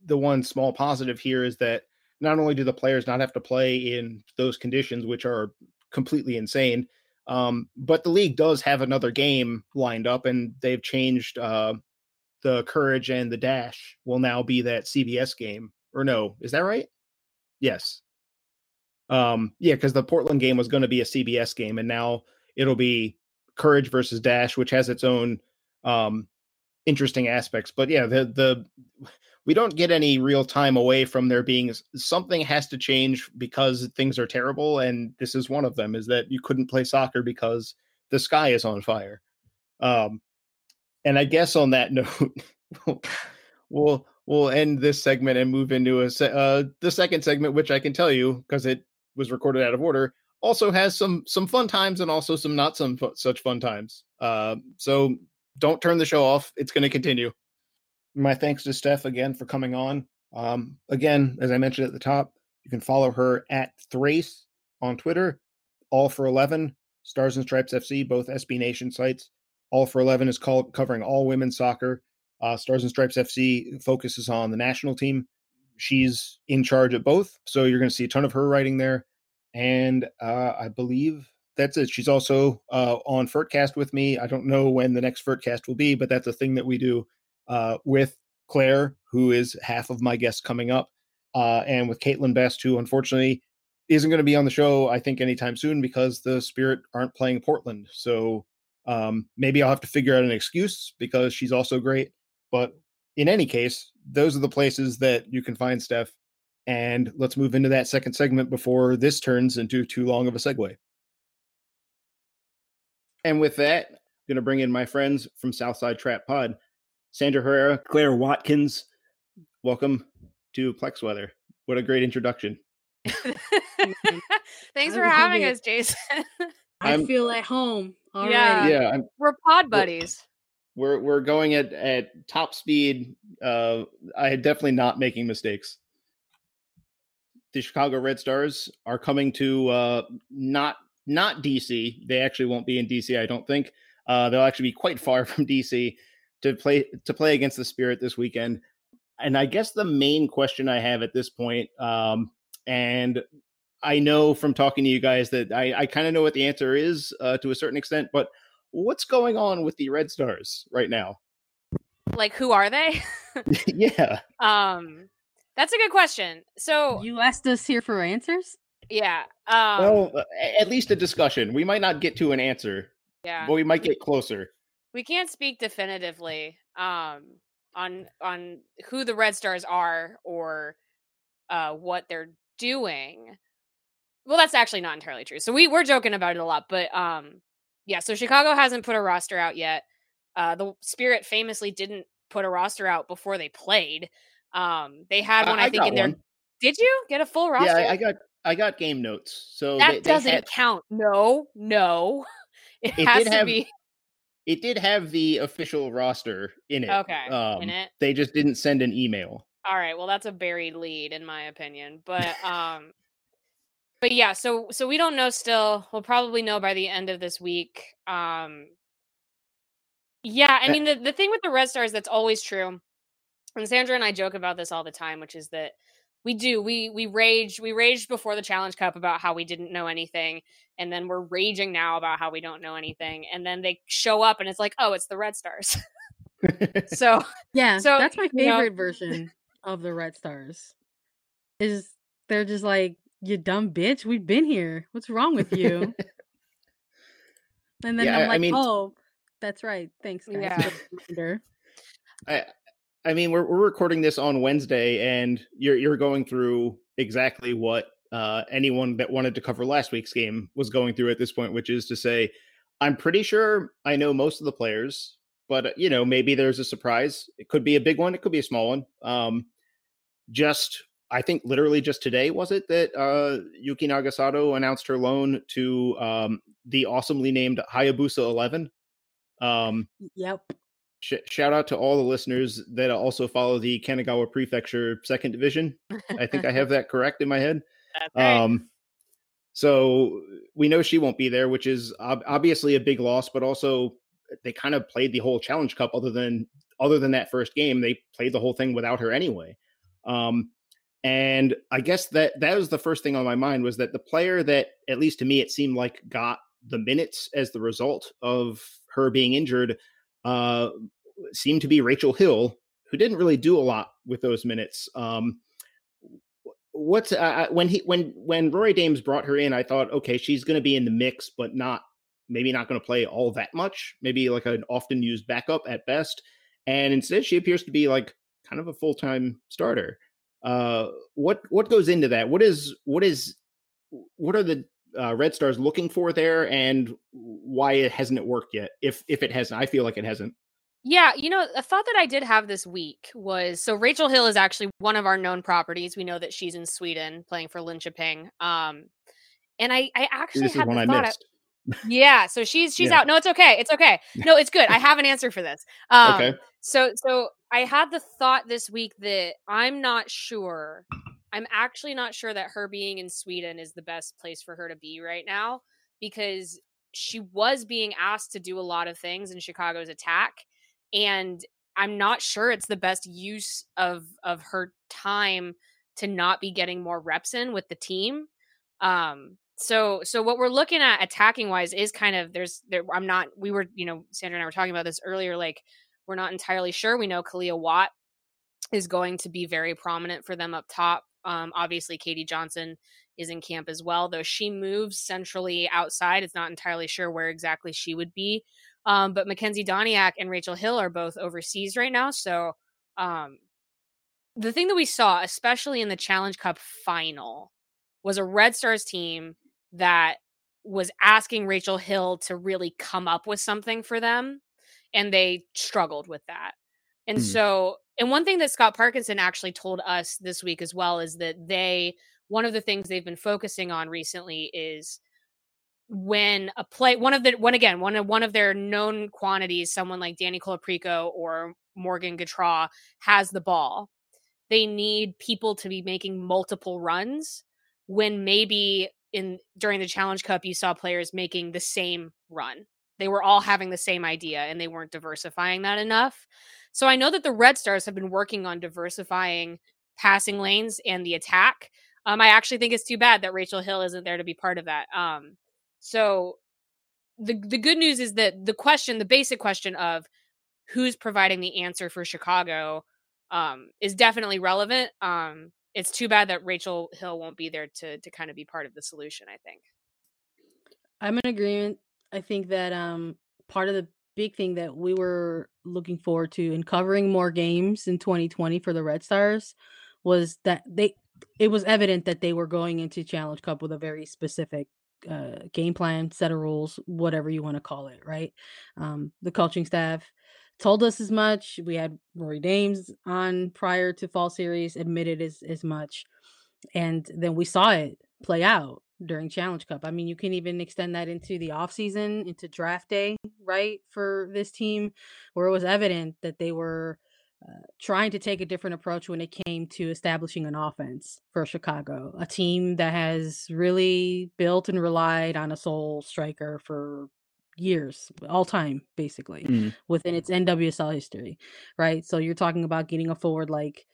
A: the one small positive here is that not only do the players not have to play in those conditions, which are completely insane, um, but the league does have another game lined up and they've changed uh the courage and the dash will now be that CBS game. Or no, is that right? Yes. Um, yeah, because the Portland game was going to be a CBS game, and now it'll be Courage versus Dash, which has its own um interesting aspects. But yeah, the the we don't get any real time away from there being something has to change because things are terrible, and this is one of them. Is that you couldn't play soccer because the sky is on fire. Um, and I guess on that note, we'll we'll end this segment and move into a se- uh, the second segment, which I can tell you because it was recorded out of order. Also has some some fun times and also some not some fu- such fun times. Uh, so don't turn the show off. It's going to continue. My thanks to Steph again for coming on. Um, again, as I mentioned at the top, you can follow her at Thrace on Twitter. All for Eleven, Stars and Stripes FC, both SB Nation sites. All for Eleven is called covering all women's soccer. Uh, Stars and Stripes FC focuses on the national team. She's in charge at both, so you're going to see a ton of her writing there. And uh, I believe that's it. She's also uh, on Furtcast with me. I don't know when the next Furtcast will be, but that's a thing that we do uh, with Claire, who is half of my guests coming up, uh, and with Caitlin Best, who unfortunately isn't going to be on the show, I think, anytime soon because the Spirit aren't playing Portland. So um, maybe I'll have to figure out an excuse because she's also great. But in any case, those are the places that you can find Steph. And let's move into that second segment before this turns into too long of a segue. And with that, I'm going to bring in my friends from Southside Trap Pod, Sandra Herrera, Claire Watkins. Welcome to Plex Weather. What a great introduction.
C: Thanks for having us, Jason.
D: I
A: I'm-
D: feel at home already.
C: Yeah.
A: yeah, I'm,
C: We're pod buddies.
A: We're we're going at at top speed. Uh, I had definitely not making mistakes. The Chicago Red Stars are coming to uh, not not DC. They actually won't be in DC. I don't think. Uh, they'll actually be quite far from DC to play to play against the Spirit this weekend. And I guess the main question I have at this point, um, and I know from talking to you guys that I, I kind of know what the answer is uh, to a certain extent, but what's going on with the Red Stars right now?
C: Like, who are they?
A: yeah.
C: um, that's a good question. So,
D: You asked us here for answers?
C: yeah. Um,
A: well, uh, at least a discussion. We might not get to an answer,
C: yeah.
A: but we might get closer.
C: we can't speak definitively um on on who the red stars are or uh what they're doing well that's actually not entirely true so we we're joking about it a lot but um yeah so chicago hasn't put a roster out yet uh the spirit famously didn't put a roster out before they played um they had one i,
A: I
C: think in their
A: one.
C: did you get a full roster
A: Yeah, I, I got I got game notes. So
C: that
A: they, they
C: doesn't
A: had-
C: count no no it,
A: It
C: has to
A: have
C: be
A: it did have the official roster in it.
C: okay
A: Um,
C: in it
A: They just didn't send an email.
C: All right, well that's a buried lead in my opinion. But um but yeah, so so we don't know still. We'll probably know by the end of this week. Um Yeah, I
A: Uh,
C: mean the the thing with the Red Stars that's always true. And Sandra and I joke about this all the time, which is that We do. We we rage. We raged before the Challenge Cup about how we didn't know anything, and then we're raging now about how we don't know anything. And then they show up, and it's like, oh, it's the Red Stars. so
D: Yeah,
C: So,
D: that's my
C: you know-
D: favorite version of the Red Stars. Is they're just like, you dumb bitch, we've been here. What's wrong with you? And then
A: Yeah, I-
D: I'm
A: I
D: like,
A: mean-
D: oh, that's right. Thanks, guys.
C: Yeah.
A: I, I mean, we're we're recording this on Wednesday, and you're you're going through exactly what uh, anyone that wanted to cover last week's game was going through at this point, which is to say, I'm pretty sure I know most of the players, but uh, you know, maybe there's a surprise. It could be a big one, it could be a small one. Um, just I think literally just today was it that uh, Yuki Nagasato announced her loan to um, the awesomely named Hayabusa 11. Um,
D: Yep.
A: Sh- shout out to all the listeners that also follow the Kanagawa Prefecture Second Division. I think I have that correct in my head.
C: Right.
A: Um, so we know she won't be there, which is ob- obviously a big loss, but also they kind of played the whole Challenge Cup. Other than other than that first game, they played the whole thing without her anyway. Um, and I guess that that was the first thing on my mind was that the player that, at least to me, it seemed like got the minutes as the result of her being injured uh, seemed to be Rachel Hill, who didn't really do a lot with those minutes. Um, what's uh, when he when when Rory Dames brought her in, I thought, okay, she's going to be in the mix, but not maybe not going to play all that much. Maybe like an often used backup at best. And instead, she appears to be like kind of a full time starter. Uh, what what goes into that? What is what is what are the uh, Red Stars looking for there, and why it hasn't it worked yet? If if it hasn't, I feel like it hasn't.
C: Yeah, you know, a thought that I did have this week was so Rachel Hill is actually one of our known properties. We know that she's in Sweden playing for Linköping. Um, and I, I actually
A: This is
C: had
A: one
C: the
A: I
C: thought.
A: missed.
C: yeah, so she's she's
A: Yeah.
C: out. No, it's okay. It's okay. No, it's good. I have an answer for this. Um,
A: Okay.
C: So so I had the thought this week that I'm not sure. I'm actually not sure that her being in Sweden is the best place for her to be right now because she was being asked to do a lot of things in Chicago's attack and I'm not sure it's the best use of of her time to not be getting more reps in with the team. Um so so what we're looking at attacking wise is kind of there's there I'm not we were you know Sandra and I were talking about this earlier like we're not entirely sure. We know Kealia Watt is going to be very prominent for them up top. Um, obviously, Katie Johnson is in camp as well, though she moves centrally outside. It's not entirely sure where exactly she would be. Um, but Mackenzie Doniak and Rachel Hill are both overseas right now. So um, the thing that we saw, especially in the Challenge Cup final, was a Red Stars team that was asking Rachel Hill to really come up with something for them and they struggled with that. And
A: Hmm.
C: so, and one thing that Scott Parkinson actually told us this week as well is that they, one of the things they've been focusing on recently is when a play, one of the, one again, one of one of their known quantities, someone like Dani Colaprico or Morgan Gautrat has the ball, they need people to be making multiple runs when maybe in during the challenge cup you saw players making the same run they were all having the same idea and they weren't diversifying that enough so i know that the red stars have been working on diversifying passing lanes and the attack um, i actually think it's too bad that rachel hill isn't there to be part of that um, so the the good news is that the question the basic question of who's providing the answer for chicago um, is definitely relevant um, it's too bad that Rachel Hill won't be there to to kind of be part of the solution. I think.
D: I'm in agreement. I think that um part of the big thing that we were looking forward to in covering more games in 2020 for the Red Stars was that they it was evident that they were going into Challenge Cup with a very specific uh, game plan, set of rules, whatever you want to call it, right? Um, the coaching staff told us as much. We had Rory Dames on prior to fall series, admitted as as much, and then we saw it play out during Challenge Cup. I mean, you can even extend that into the off season, into draft day, right? For this team, where it was evident that they were uh, trying to take a different approach when it came to establishing an offense for Chicago, a team that has really built and relied on a sole striker for years, all time, basically
A: Mm.
D: within its NWSL history, right? So you're talking about getting a forward like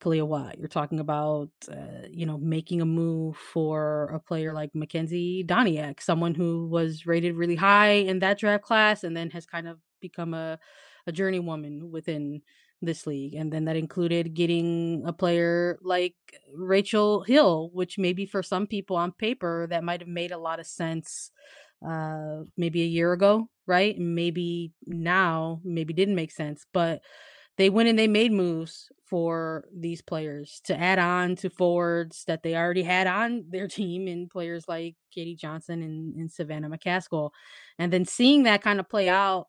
D: Kealia Watt. You're talking about, uh, you know, making a move for a player like Mackenzie Doniak, someone who was rated really high in that draft class and then has kind of become a, a journeywoman within this league. And then that included getting a player like Rachel Hill, which maybe for some people on paper that might have made a lot of sense uh maybe a year ago, right? Maybe now, maybe didn't make sense, but they went and they made moves for these players to add on to forwards that they already had on their team and players like Katie Johnson and, and Savannah McCaskill. And then seeing that kind of play out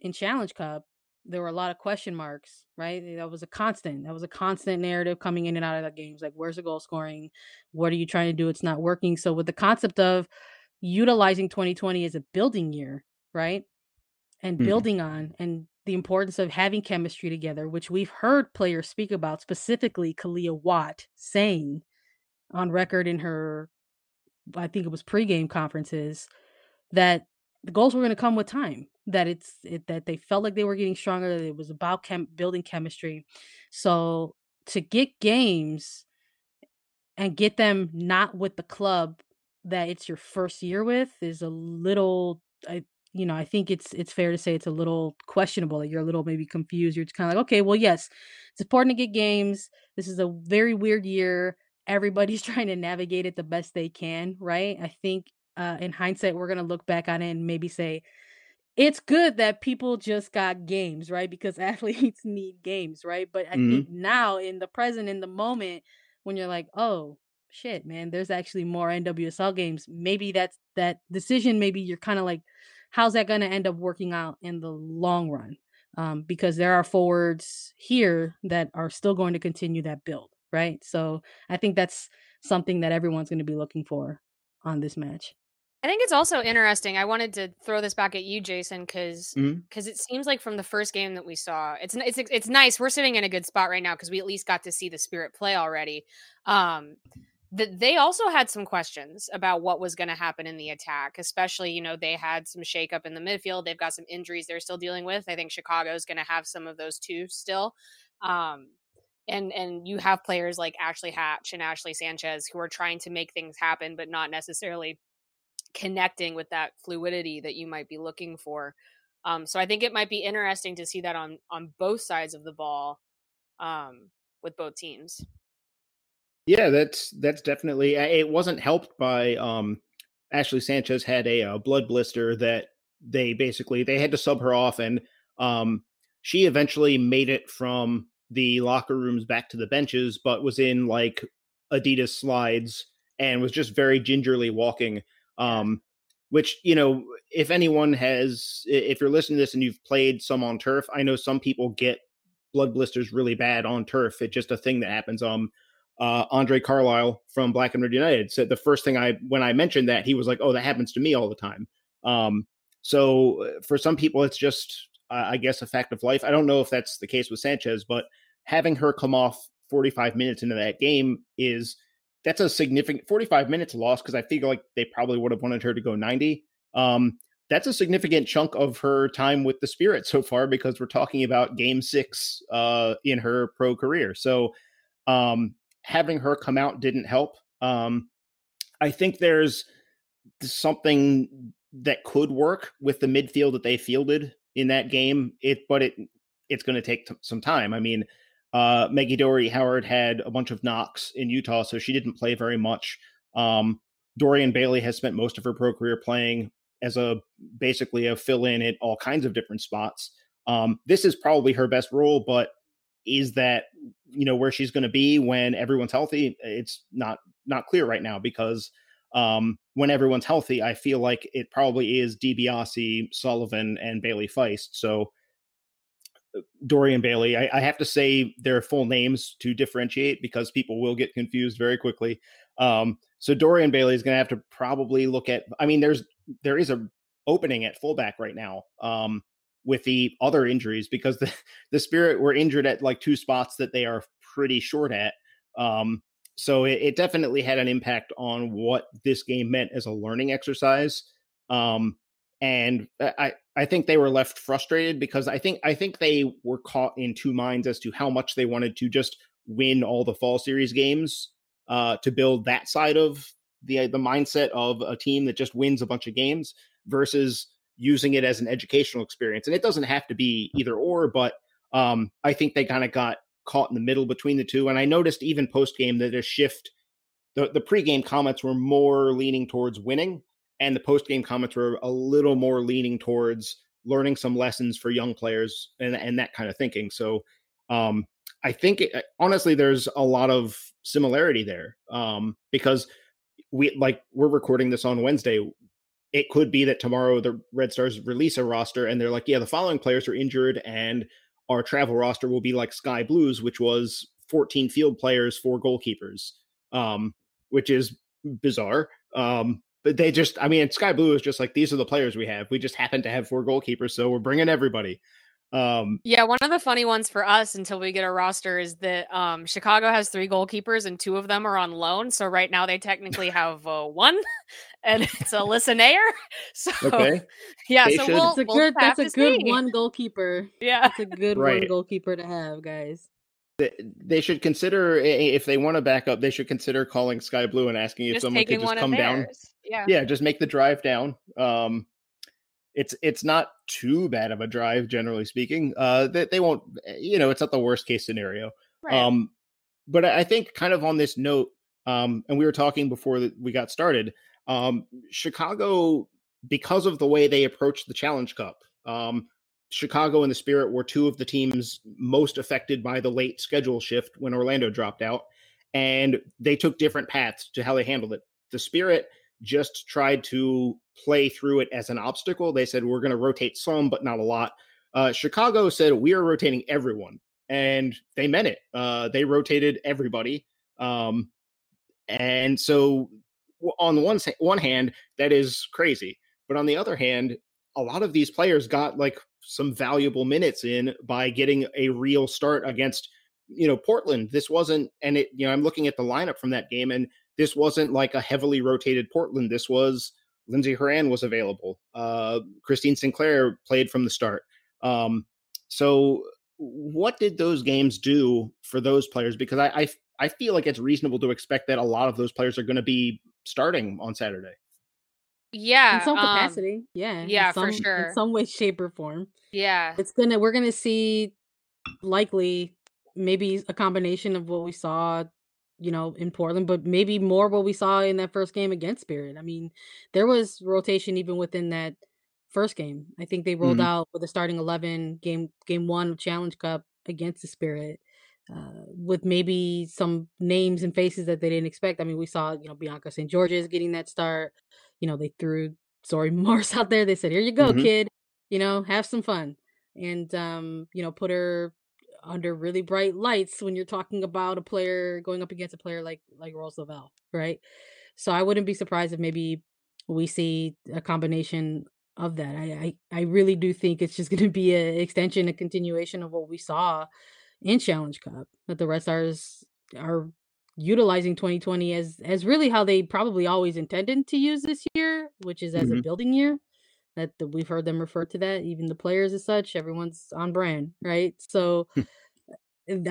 D: in Challenge Cup, there were a lot of question marks, right? That was a constant. That was a constant narrative coming in and out of the games. Like, where's the goal scoring? What are you trying to do? It's not working. So, with the concept of utilizing 2020 as a building year, right? And mm-hmm. building on and the importance of having chemistry together, which we've heard players speak about, specifically Kealia Watt saying on record in her, I think it was pregame conferences, that the goals were going to come with time. That it's it, that they felt like they were getting stronger. That it was about chem- building chemistry. So to get games and get them not with the club that it's your first year with is a little I you know, I think it's it's fair to say it's a little questionable. Like you're a little maybe confused. You're just kind of like, okay, well, yes, it's important to get games. This is a very weird year. Everybody's trying to navigate it the best they can, right? I think uh, in hindsight, we're gonna look back on it and maybe say it's good that people just got games, right? Because athletes need games, right? But I mm-hmm. think now in the present, in the moment, when you're like, oh, shit, man, there's actually more NWSL games. Maybe that's that decision. Maybe you're kind of like, how's that going to end up working out in the long run? Um, because there are forwards here that are still going to continue that build, right? So I think that's something that everyone's going to be looking for on this match.
C: I think it's also interesting. I wanted to throw this back at you, Jason, because because mm-hmm. it seems like from the first game that we saw, it's it's it's nice. We're sitting in a good spot right now because we at least got to see the Spirit play already. Um, that they also had some questions about what was going to happen in the attack, especially, you know, they had some shakeup in the midfield. They've got some injuries they're still dealing with. I think Chicago's going to have some of those too still. Um, and and you have players like Ashley Hatch and Ashley Sanchez who are trying to make things happen, but not necessarily connecting with that fluidity that you might be looking for. Um, so I think it might be interesting to see that on on both sides of the ball um, with both teams.
A: Yeah, that's that's definitely. It wasn't helped by um, Ashley Sanchez had a, a, uh, blood blister that they basically they had to sub her off, and um, she eventually made it from the locker rooms back to the benches, but was in like Adidas slides and was just very gingerly walking. Um, which you know, if anyone has, if you're listening to this and you've played some on turf, I know some people get blood blisters really bad on turf. It's just a thing that happens. Um, uh, Andre Carlisle from Black and Red United said the first thing I when I mentioned that he was like, "Oh, that happens to me all the time." Um, so uh, for some people, it's just uh, I guess a fact of life. I don't know if that's the case with Sanchez, but having her come off 45 minutes into that game is that's a significant 45 minutes loss because I feel like they probably would have wanted her to go 90. Um, that's a significant chunk of her time with the Spirit so far because we're talking about game six uh, in her pro career. So um, having her come out didn't help. Um, I think there's something that could work with the midfield that they fielded in that game. It, but it it's going to take t- some time. I mean, uh, Maggie Dougherty Howard had a bunch of knocks in Utah, so she didn't play very much. Um, Dorian Bailey has spent most of her pro career playing as a basically a fill in at all kinds of different spots. Um, this is probably her best role, but is that you know where she's going to be when everyone's healthy? It's not not clear right now because um, when everyone's healthy, I feel like it probably is DiBiase, Sullivan, and Bayley Feist. So uh, Dorian Bailey, I, I, have to say their full names to differentiate because people will get confused very quickly. Um, so Dorian Bailey is going to have to probably look at. I mean, there's there is a opening at fullback right now. Um, with the other injuries because the, the Spirit were injured at like two spots that they are pretty short at. Um, so it, it, definitely had an impact on what this game meant as a learning exercise. Um, and I, I think they were left frustrated because I think I think they were caught in two minds as to how much they wanted to just win all the fall series games uh, to build that side of the the mindset of a team that just wins a bunch of games versus using it as an educational experience. And it doesn't have to be either or, but um, I think they kind of got caught in the middle between the two. And I noticed even post game that a shift. The the pregame comments were more leaning towards winning, and the post game comments were a little more leaning towards learning some lessons for young players and and that kind of thinking. So um, I think it, honestly, there's a lot of similarity there um, because we like we're recording this on Wednesday. It could be that tomorrow the Red Stars release a roster and they're like, yeah, the following players are injured and our travel roster will be like Sky Blues, which was 14 field players, four goalkeepers, um, which is bizarre. Um, but they just, I mean, Sky Blue is just like these are the players we have. We just happen to have four goalkeepers, so we're bringing everybody.
C: Um, yeah, one of the funny ones for us until we get a roster is that um, Chicago has three goalkeepers and two of them are on loan. So right now they technically have uh, one, and it's a listener. So okay. yeah,
D: they so we'll, that's a good that's a good see. one goalkeeper. Yeah, it's a good right. one goalkeeper to have, guys.
A: They should consider if they want to back up. They should consider calling Sky Blue and asking just if someone could just come down. Yeah, yeah, just make the drive down. Um, it's it's not too bad of a drive, generally speaking. Uh, they, they won't, you know, it's not the worst case scenario. Right. Um, but I think kind of on this note, um, and we were talking before that we got started. Um, Chicago, because of the way they approached the Challenge Cup, um, Chicago and the Spirit were two of the teams most affected by the late schedule shift when Orlando dropped out, and they took different paths to how they handled it. The Spirit just tried to play through it as an obstacle. They said, we're going to rotate some, but not a lot. Uh, Chicago said, we are rotating everyone. And they meant it. Uh, they rotated everybody. Um, and so, on the one, one hand, that is crazy. But on the other hand, a lot of these players got like some valuable minutes in by getting a real start against you know Portland. This wasn't, and it you know I'm looking at the lineup from that game, and this wasn't like a heavily rotated Portland. This was Lindsey Horan was available. Uh, Christine Sinclair played from the start. Um, so, what did those games do for those players? Because I, I, I feel like it's reasonable to expect that a lot of those players are going to be starting on Saturday.
C: Yeah,
D: in some um, capacity. Um, yeah,
C: yeah,
D: some,
C: for sure.
D: In some way, shape, or form.
C: Yeah,
D: it's gonna. We're gonna see likely maybe a combination of what we saw you know, in Portland, but maybe more what we saw in that first game against Spirit. I mean, there was rotation even within that first game. I think they rolled mm-hmm. out with a starting eleven game game one of Challenge Cup against the Spirit. Uh, with maybe some names and faces that they didn't expect. I mean, we saw, you know, Bianca St. Georges getting that start. You know, they threw Zoe Morse out there. They said, "Here you go, mm-hmm. kid. You know, have some fun." And um, you know, put her under really bright lights when you're talking about a player going up against a player like like Rose Lavelle, right? So I wouldn't be surprised if maybe we see a combination of that. I I, I really do think it's just going to be an extension, a continuation of what we saw in Challenge Cup that the Red Stars are utilizing 2020 as as really how they probably always intended to use this year, which is as mm-hmm. a building year. That, we've heard them refer to that, even the players as such. Everyone's on brand, right? So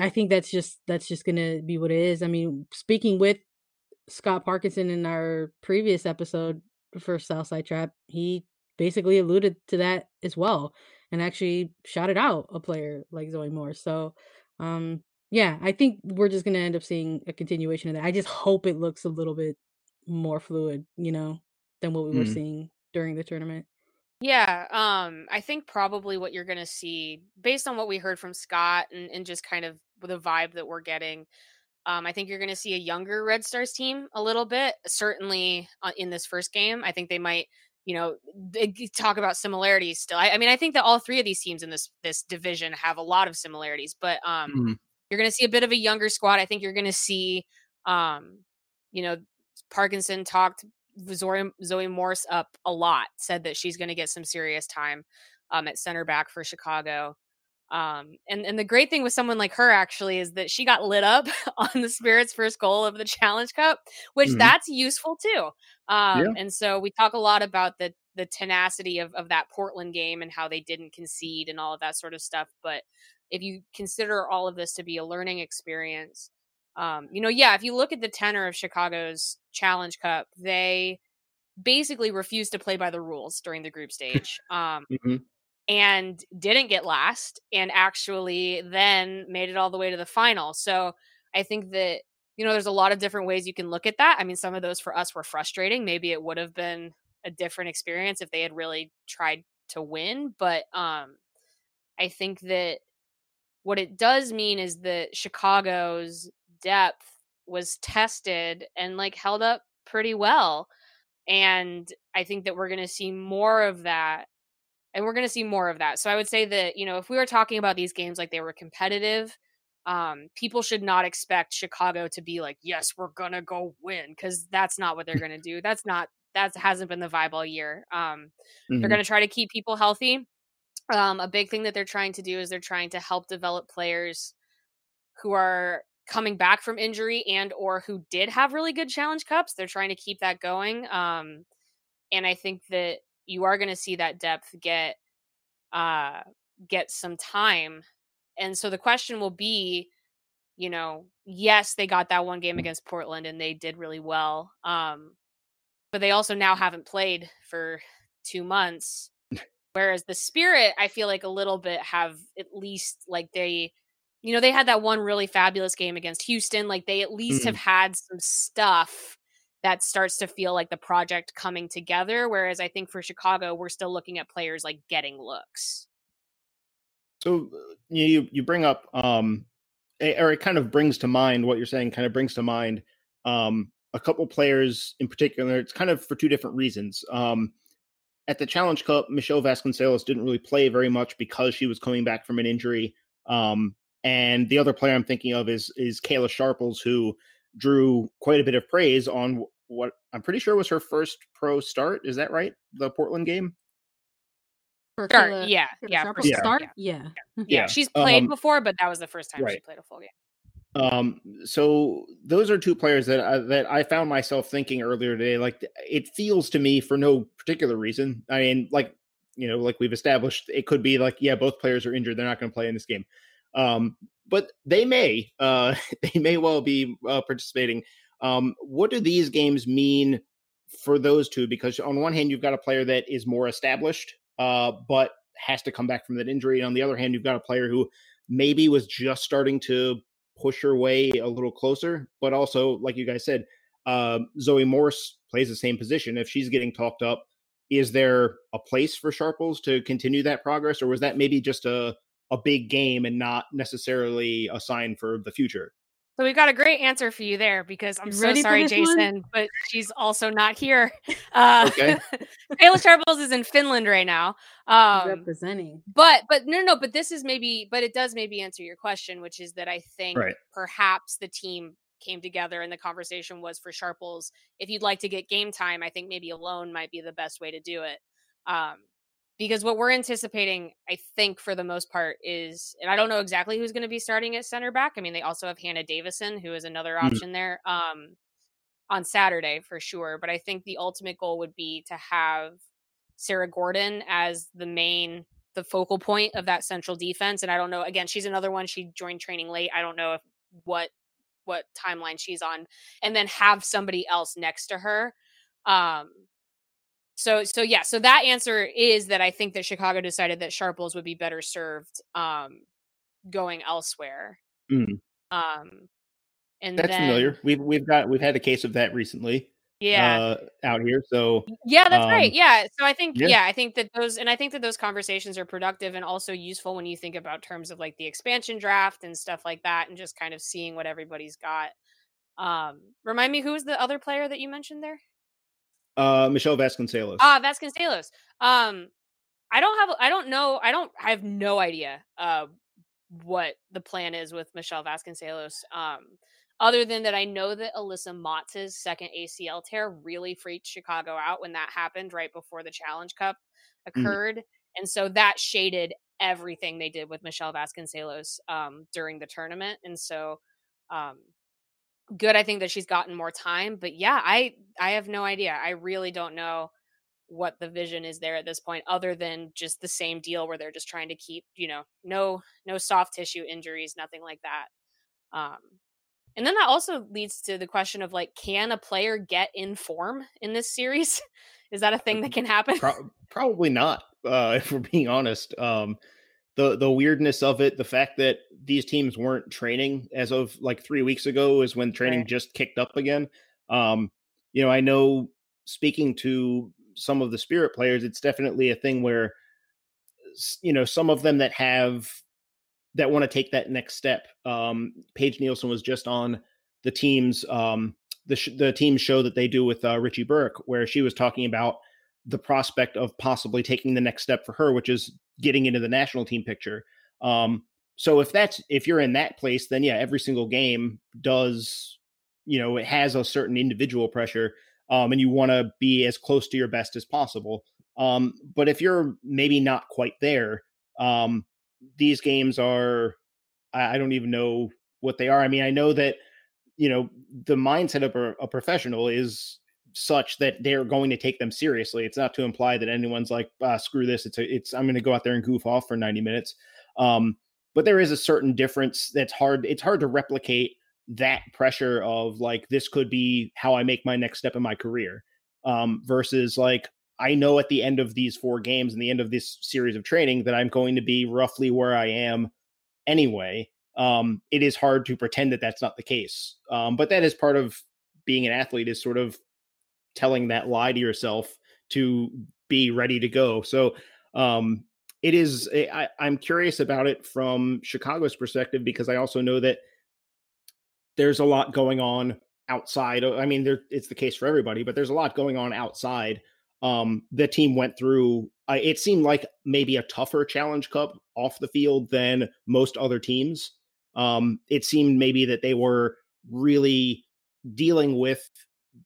D: I think that's just that's just gonna be what it is. I mean, speaking with Scott Parkinson in our previous episode for Southside Trap, he basically alluded to that as well and actually shouted out a player like Zoe Morse. So um yeah, I think we're just gonna end up seeing a continuation of that. I just hope it looks a little bit more fluid, you know, than what we mm. were seeing during the tournament.
C: Yeah, um, I think probably what you're going to see, based on what we heard from Scott and, and just kind of the vibe that we're getting, um, I think you're going to see a younger Red Stars team a little bit. Certainly uh, in this first game, I think they might, you know, talk about similarities still. I, I, mean, I think that all three of these teams in this this division have a lot of similarities, but um, mm-hmm. you're going to see a bit of a younger squad. I think you're going to see, um, you know, Parkinson talked Zoe, Zoe Morse up a lot, said that she's going to get some serious time um, at center back for Chicago. Um, and and the great thing with someone like her actually is that she got lit up on the Spirit's first goal of the Challenge Cup, which mm-hmm. that's useful too. Um, yeah. And so we talk a lot about the the tenacity of of that Portland game and how they didn't concede and all of that sort of stuff. But if you consider all of this to be a learning experience, um, you know, yeah, if you look at the tenor of Chicago's Challenge Cup, they basically refused to play by the rules during the group stage. Um, mm-hmm. And didn't get last, and actually then made it all the way to the final. So I think that you know there's a lot of different ways you can look at that. I mean, some of those for us were frustrating. Maybe it would have been a different experience if they had really tried to win, but um, I think that what it does mean is that Chicago's depth was tested and like held up pretty well. And I think that we're going to see more of that. And we're going to see more of that. So I would say that, you know, if we were talking about these games like they were competitive, um, people should not expect Chicago to be like, yes, we're going to go win because that's not what they're going to do. That's not, that hasn't been the vibe all year. Um, mm-hmm. They're going to try to keep people healthy. Um, a big thing that they're trying to do is they're trying to help develop players who are coming back from injury and or who did have really good challenge cups they're trying to keep that going um and i think that you are going to see that depth get uh get some time and so the question will be you know yes they got that one game against portland and they did really well um but they also now haven't played for 2 months whereas the spirit i feel like a little bit have at least like they you know, they had that one really fabulous game against Houston. Like they at least mm-hmm. have had some stuff that starts to feel like the project coming together. Whereas I think for Chicago, we're still looking at players like getting looks.
A: So uh, you you bring up um or it kind of brings to mind what you're saying kind of brings to mind um a couple players in particular it's kind of for two different reasons um at the challenge cup michele vasconcelos didn't really play very much because she was coming back from an injury um and the other player I'm thinking of is is Kayla Sharples, who drew quite a bit of praise on what I'm pretty sure was her first pro start. Is that right? The Portland game.
C: For start, Kayla, yeah, Kayla yeah,
D: yeah, start,
C: yeah. yeah, yeah. She's played um, before, but that was the first time right. she played a full game.
A: Um, so those are two players that I, that I found myself thinking earlier today. Like it feels to me for no particular reason. I mean, like you know, like we've established, it could be like, yeah, both players are injured; they're not going to play in this game. Um, but they may, uh, they may well be uh, participating. Um, what do these games mean for those two? Because on one hand, you've got a player that is more established, uh, but has to come back from that injury. And on the other hand, you've got a player who maybe was just starting to push her way a little closer, but also, like you guys said, uh, Zoe Morse plays the same position. If she's getting talked up, is there a place for Sharples to continue that progress, or was that maybe just a a big game and not necessarily a sign for the future.
C: So we've got a great answer for you there because I'm so sorry, Jason, one? but she's also not here. Uh, okay. Kayla Sharples is in Finland right now.
D: Um, representing.
C: But but no no but this is maybe but it does maybe answer your question, which is that I think right. perhaps the team came together and the conversation was for Sharples. If you'd like to get game time, I think maybe alone might be the best way to do it. Um, because what we're anticipating, I think, for the most part, is, and I don't know exactly who's going to be starting at center back. I mean, they also have Hannah Davison, who is another mm-hmm. option mm-hmm. there um, on Saturday for sure. But I think the ultimate goal would be to have Sarah Gordon as the main, the focal point of that central defense. And I don't know, again, she's another one. She joined training late. I don't know if what what timeline she's on, and then have somebody else next to her. Um, so so yeah so that answer is that i think that chicago decided that sharples would be better served um going elsewhere
A: mm.
C: um and
A: that's
C: then,
A: familiar we've we've got we've had a case of that recently
C: yeah
A: uh, out here so
C: yeah that's um, right yeah so i think yeah. yeah. i think that those and i think that those conversations are productive and also useful when you think about terms of like the expansion draft and stuff like that and just kind of seeing what everybody's got um remind me who was the other player that you mentioned there
A: uh, Michele Vasconcelos.
C: Ah, Vasconcelos. Um, I don't have. I don't know. I don't. I have no idea. Uh, what the plan is with Michele Vasconcelos. Um, other than that, I know that Alyssa Mautz's second ACL tear really freaked Chicago out when that happened right before the Challenge Cup mm. occurred, mm. and so that shaded everything they did with Michele Vasconcelos um, during the tournament. And so, um, good i think that she's gotten more time but yeah i i have no idea i really don't know what the vision is there at this point other than just the same deal where they're just trying to keep you know no no soft tissue injuries nothing like that um and then that also leads to the question of like can a player get in form in this series? Is that a thing that can happen?
A: Pro- probably not uh if we're being honest um the the weirdness of it the fact that these teams weren't training as of like 3 weeks ago is when training
C: Right.
A: just kicked up again um you know i know speaking to some of the spirit players it's definitely a thing where you know some of them that have that want to take that next step um paige nielsen was just on the team's um the sh- the team show that they do with uh, richie burke where she was talking about the prospect of possibly taking the next step for her which is getting into the national team picture um so if that's if you're in that place then yeah every single game does you know it has a certain individual pressure um, and you want to be as close to your best as possible. Um, but if you're maybe not quite there, um, these games are, I, I don't even know what they are. I mean, I know that, you know, the mindset of a, a professional is such that they're going to take them seriously. It's not to imply that anyone's like, ah, screw this. It's, a, it's, I'm going to go out there and goof off for 90 minutes. Um, but there is a certain difference that's hard. It's hard to replicate that pressure of like this could be how I make my next step in my career um, versus like I know at the end of these four games and the end of this series of training that I'm going to be roughly where I am anyway. Um, it is hard to pretend that that's not the case, um, but that is part of being an athlete is sort of telling that lie to yourself to be ready to go. So um, it is. I, I'm curious about it from Chicago's perspective because I also know that there's a lot going on outside. I mean, there it's the case for everybody, but there's a lot going on outside. Um, the team went through. It seemed like maybe a tougher Challenge Cup off the field than most other teams. Um, it seemed maybe that they were really dealing with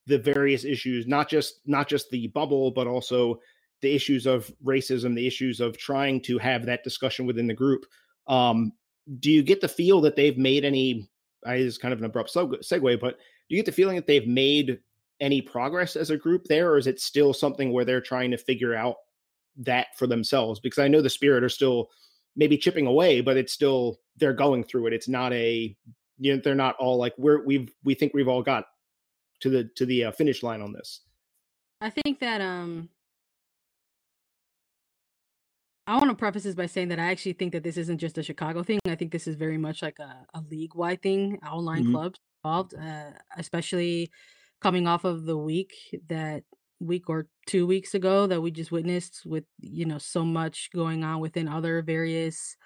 A: the various issues, not just not just the bubble, but also the issues of racism, the issues of trying to have that discussion within the group. Um, do you get the feel that they've made any I is kind of an abrupt segue, but do you get the feeling that they've made any progress as a group there, or is it still something where they're trying to figure out that for themselves? Because I know the Spirit are still maybe chipping away, but it's still they're going through it. It's not a you know they're not all like we're we've we think we've all got to the to the uh, finish line on this.
D: I think that um I want to preface this by saying that I actually think that this isn't just a Chicago thing. I think this is very much like a, a league wide thing, online
A: Mhm.
D: clubs involved, uh, especially coming off of the week that week or two weeks ago that we just witnessed with, you know, so much going on within other various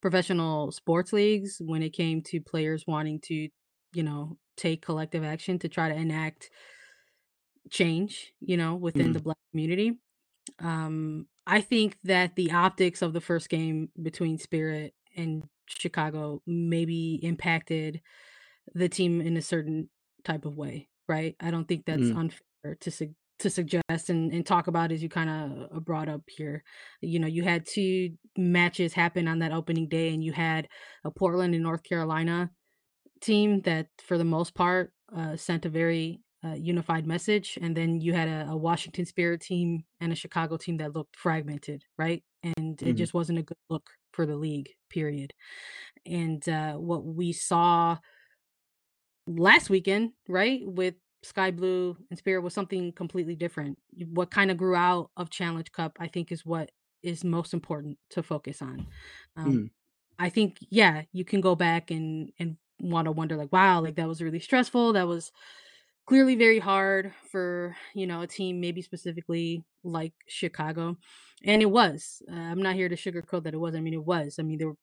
D: professional sports leagues when it came to players wanting to, you know, take collective action to try to enact change, you know, within
A: Mhm.
D: the black community. Um, I think that the optics of the first game between Spirit and Chicago maybe impacted the team in a certain type of way, right? I don't think that's
A: Mm.
D: unfair to sug- to suggest and, and talk about as you kind of brought up here. You know, you had two matches happen on that opening day, and you had a Portland and North Carolina team that, for the most part, uh, sent a very uh, unified message, and then you had a, a Washington Spirit team and a Chicago team that looked fragmented, right? And it
A: Mhm.
D: just wasn't a good look for the league, period. And uh, what we saw last weekend, right, with Sky Blue and Spirit was something completely different. What kind of grew out of Challenge Cup, I think, is what is most important to focus on. Um,
A: Mm.
D: I think, yeah, you can go back and and want to wonder, like, wow, like that was really stressful. That was clearly very hard for you know a team, maybe specifically like Chicago, and it was. Uh, I'm not here to sugarcoat that it was. I mean, it was. I mean, there were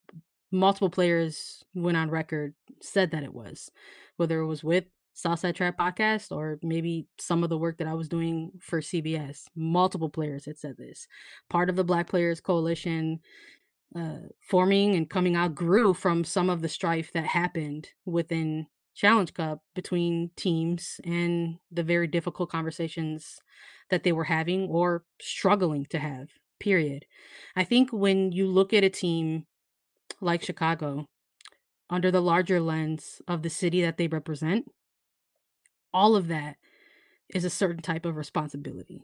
D: multiple players went on record said that it was, whether it was with Southside Trap podcast or maybe some of the work that I was doing for CBS. Multiple players had said this. Part of the Black Players Coalition uh, forming and coming out grew from some of the strife that happened within Challenge Cup between teams and the very difficult conversations that they were having or struggling to have. Period. I think when you look at a team like Chicago under the larger lens of the city that they represent, all of that is a certain type of responsibility.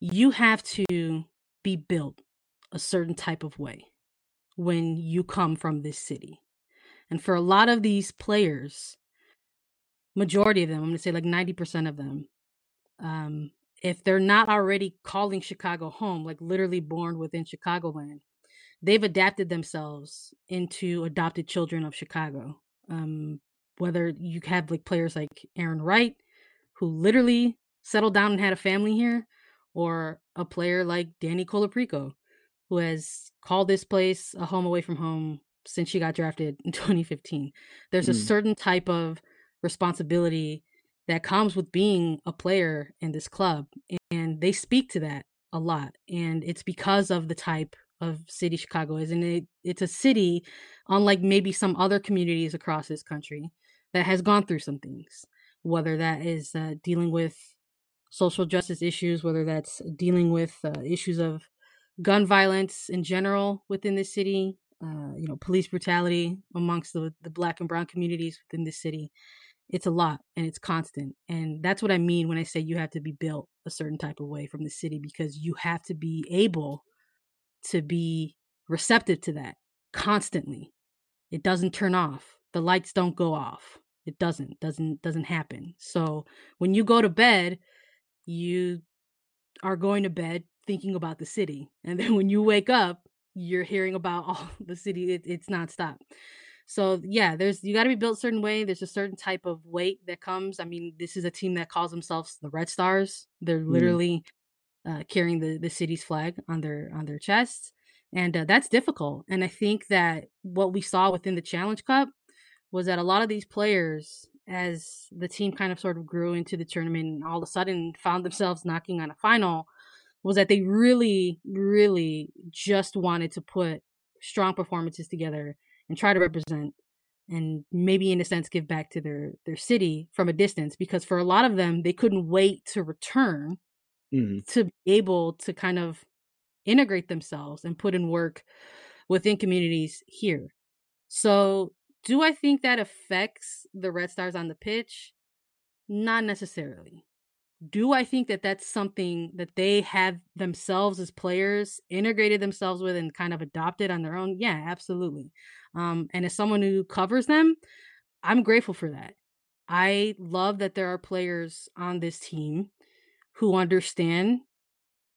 D: you have to be built a certain type of way when you come from this city. And for a lot of these players, majority of them, I'm going to say like 90% of them, um, if they're not already calling Chicago home, like literally born within Chicagoland, they've adapted themselves into adopted children of Chicago. Um, whether you have like players like Arin Wright, who literally settled down and had a family here, or a player like Dani Colaprico, who has called this place a home away from home since she got drafted in 2015. There's mm. a certain type of responsibility that comes with being a player in this club, and they speak to that a lot. And it's because of the type of city Chicago is, and it, it's a city, unlike maybe some other communities across this country, that has gone through some things. Whether that is uh, dealing with social justice issues, whether that's dealing with uh, issues of gun violence in general within the city, uh, you know, police brutality amongst the, the black and brown communities within the city. It's a lot and it's constant. And that's what I mean when I say you have to be built a certain type of way from the city because you have to be able to be receptive to that constantly. It doesn't turn off. The lights don't go off. It doesn't doesn't doesn't happen. So when you go to bed, you are going to bed thinking about the city. And then when you wake up, you're hearing about all the city. It, it's nonstop. So yeah, there's you got to be built a certain way. There's a certain type of weight that comes. I mean, this is a team that calls themselves the Red Stars. They're mm. literally uh, carrying the the city's flag on their on their chests, and uh, that's difficult. And I think that what we saw within the Challenge Cup was that a lot of these players as the team kind of sort of grew into the tournament and all of a sudden found themselves knocking on a final was that they really, really just wanted to put strong performances together and try to represent and maybe in a sense give back to their their city from a distance because for a lot of them they couldn't wait to return mm-hmm. to be able to kind of integrate themselves and put in work within communities here so do I think that affects the Red Stars on the pitch? Not necessarily. Do I think that that's something that they have themselves as players integrated themselves with and kind of adopted on their own? Yeah, absolutely. Um, and as someone who covers them, I'm grateful for that. I love that there are players on this team who understand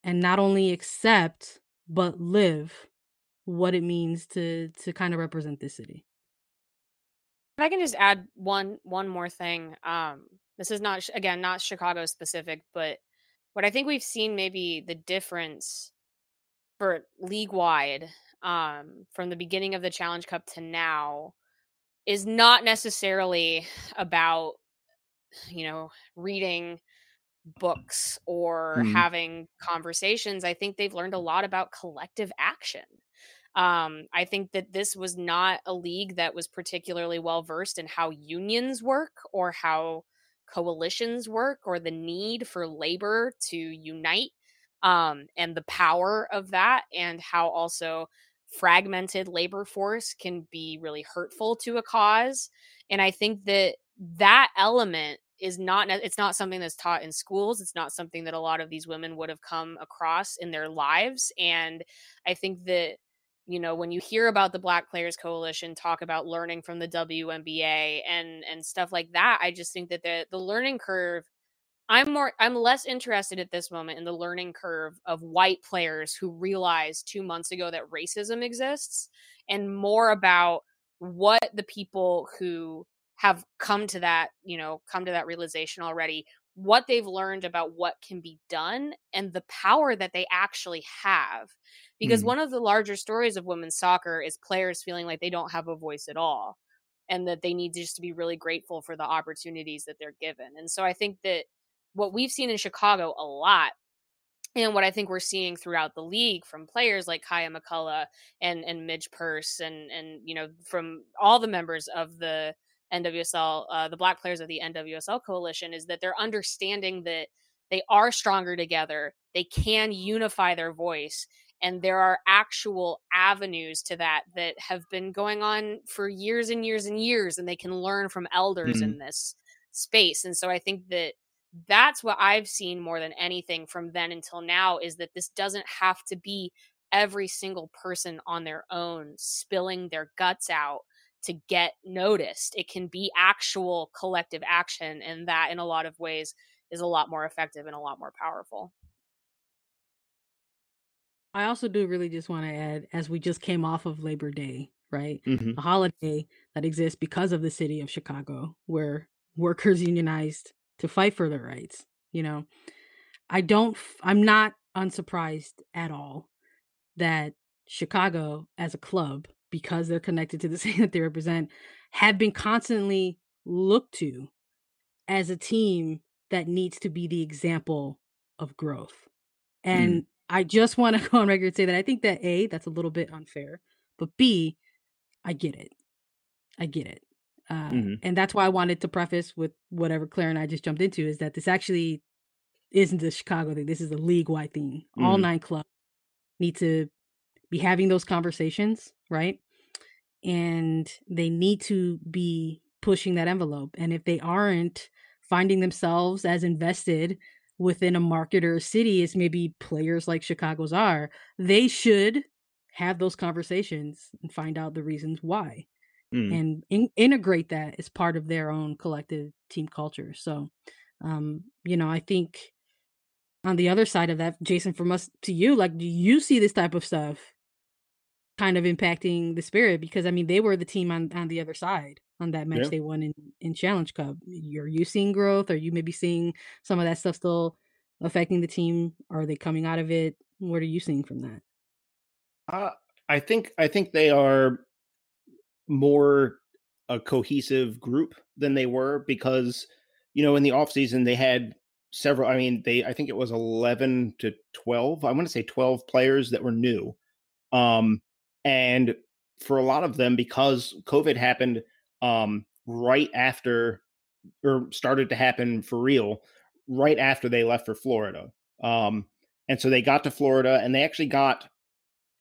D: and not only accept but live what it means to to kind of represent this city.
C: If I can just add one one more thing. Um, this is not again not Chicago specific, but what I think we've seen maybe the difference for league wide um, from the beginning of the Challenge Cup to now is not necessarily about you know reading books or mm. having conversations. I think they've learned a lot about collective action. Um, I think that this was not a league that was particularly well versed in how unions work or how coalitions work or the need for labor to unite um, and the power of that and how also fragmented labor force can be really hurtful to a cause. And i think that that element is not it's not something that's taught in schools it's not something that a lot of these women would have come across in their lives. And i think that you know when you hear about the black players coalition talk about learning from the WNBA and and stuff like that i just think that the the learning curve i'm more i'm less interested at this moment in the learning curve of white players who realized 2 months ago that racism exists and more about what the people who have come to that you know come to that realization already what they've learned about what can be done and the power that they actually have. Because mm. one of the larger stories of women's soccer is players feeling like they don't have a voice at all and that they need just to be really grateful for the opportunities that they're given. And so I think that what we've seen in Chicago a lot and what I think we're seeing throughout the league from players like Kaiya McCullough and and Midge Purce and and you know from all the members of the NWSL, uh, the Black players of the NWSL coalition, is that they're understanding that they are stronger together. They can unify their voice. And there are actual avenues to that that have been going on for years and years and years, and they can learn from elders mm-hmm. in this space. And so I think that that's what I've seen more than anything from then until now is that this doesn't have to be every single person on their own spilling their guts out to get noticed. It can be actual collective action, and that in a lot of ways is a lot more effective and a lot more powerful.
D: I also do really just want to add, as we just came off of Labor Day, right?
A: Mhm.
D: A holiday that exists because of the city of Chicago, where workers unionized to fight for their rights. You know, I don't, I'm not unsurprised at all that Chicago as a club, because they're connected to the city that they represent, have been constantly looked to as a team that needs to be the example of growth. And I just want to go on record and say that I think that A, that's a little bit unfair, but B, I get it. I get it. Uh,
A: Mhm.
D: And that's why I wanted to preface with whatever Claire and I just jumped into is that this actually isn't a Chicago thing. This is a league wide thing. All
A: Mhm.
D: nine clubs need to be having those conversations, right? And they need to be pushing that envelope. And if they aren't finding themselves as invested within a market or a city as maybe players like Chicago's are, they should have those conversations and find out the reasons why
A: Mm.
D: and in- integrate that as part of their own collective team culture. So, um, you know, I think on the other side of that, Jason, from us to you, like, do you see this type of stuff kind of impacting the spirit? Because I mean, they were the team on on the other side on that match
A: Yeah.
D: they won in in Challenge Cup. Are you seeing growth? Are you maybe seeing some of that stuff still affecting the team? Are they coming out of it? What are you seeing from that?
A: Uh, I think I think they are more a cohesive group than they were because you know in the off season they had several I mean they I think it was 11 to 12 I want to say 12 players that were new um and for a lot of them because covid happened um right after or started to happen for real right after they left for Florida um and so they got to Florida and they actually got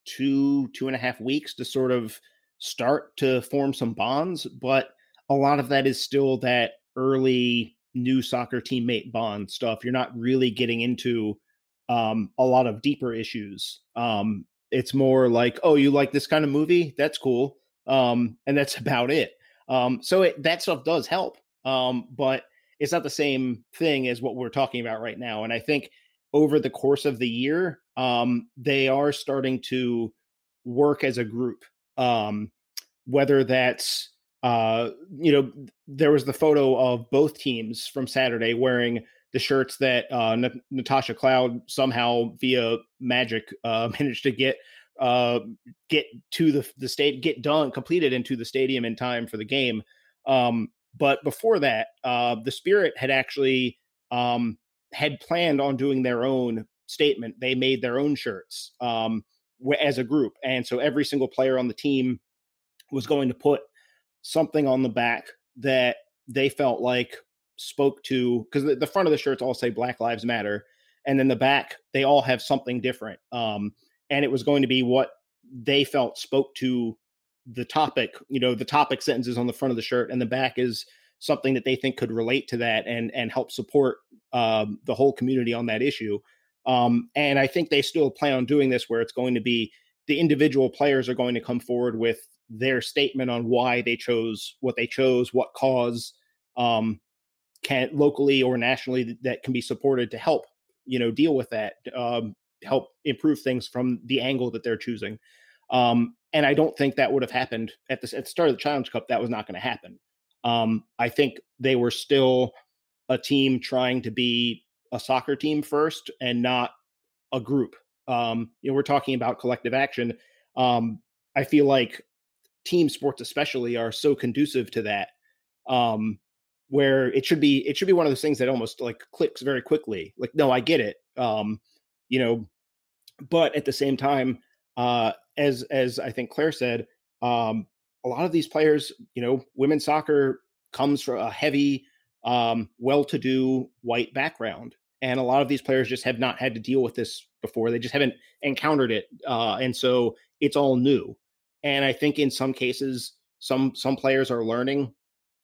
A: two two and a half weeks to sort of start to form some bonds but a lot of that is still that early new soccer teammate bond stuff. You're not really getting into um a lot of deeper issues um it's more like oh you like this kind of movie? That's cool um and that's about it um so it, that stuff does help um but it's not the same thing as what we're talking about right now and i think over the course of the year um they are starting to work as a group um whether that's uh you know there was the photo of both teams from saturday wearing the shirts that uh N- natasha cloud somehow via magic uh managed to get uh get to the the state get done completed into the stadium in time for the game um but before that uh the spirit had actually um had planned on doing their own statement. They made their own shirts um as a group and so every single player on the team was going to put something on the back that they felt like spoke to because the, front of the shirts all say black lives matter and then the back they all have something different um and it was going to be what they felt spoke to the topic you know the topic sentences on the front of the shirt and the back is something that they think could relate to that and and help support um, the whole community on that issue. Um, and i think they still plan on doing this where it's going to be the individual players are going to come forward with their statement on why they chose what they chose what cause um, can locally or nationally that can be supported to help you know deal with that. Um, help improve things from the angle that they're choosing um, and i don't think that would have happened at the, at the start of the challenge cup that was not going to happen. Um, i think they were still a team trying to be a soccer team first and not a group. Um, you know we're talking about collective action. Um, i feel like team sports especially are so conducive to that um where it should be it should be one of those things that almost like clicks very quickly. Like no i get it um you know but at the same time uh as as i think claire said um a lot of these players you know women's soccer comes from a heavy um well-to-do white background and a lot of these players just have not had to deal with this before they just haven't encountered it uh and so it's all new and i think in some cases some some players are learning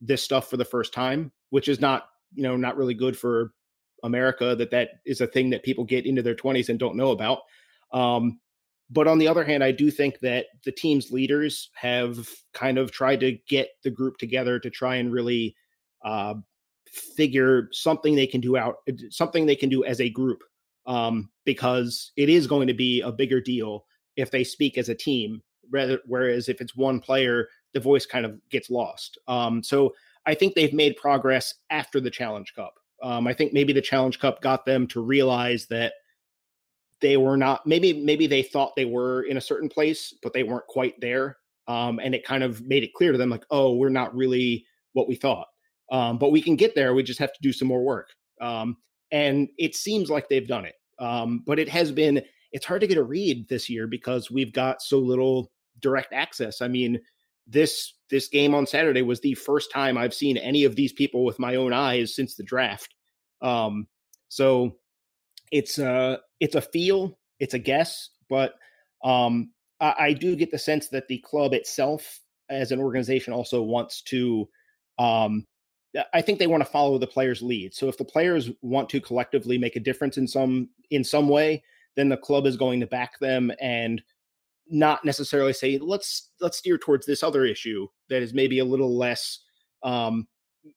A: this stuff for the first time which is not you know not really good for America that that is a thing that people get into their 20s and don't know about. Um, but on the other hand, I do think that the team's leaders have kind of tried to get the group together to try and really uh, figure something they can do out, something they can do as a group, um, because it is going to be a bigger deal if they speak as a team. Rather, whereas if it's one player, the voice kind of gets lost. Um, so I think they've made progress after the Challenge Cup. Um, I think maybe the Challenge Cup got them to realize that they were not maybe maybe they thought they were in a certain place but they weren't quite there. Um, and it kind of made it clear to them like oh we're not really what we thought. Um, but we can get there we just have to do some more work. Um, and it seems like they've done it. Um, but it has been it's hard to get a read this year because we've got so little direct access. I mean this this game on saturday was the first time i've seen any of these people with my own eyes since the draft um, so it's a it's a feel, it's a guess, but um, I, I, do get the sense that the club itself, as an organization, also wants to. Um, I think they want to follow the players' lead. So if the players want to collectively make a difference in some in some way, then the club is going to back them and not necessarily say let's let's steer towards this other issue that is maybe a little less um,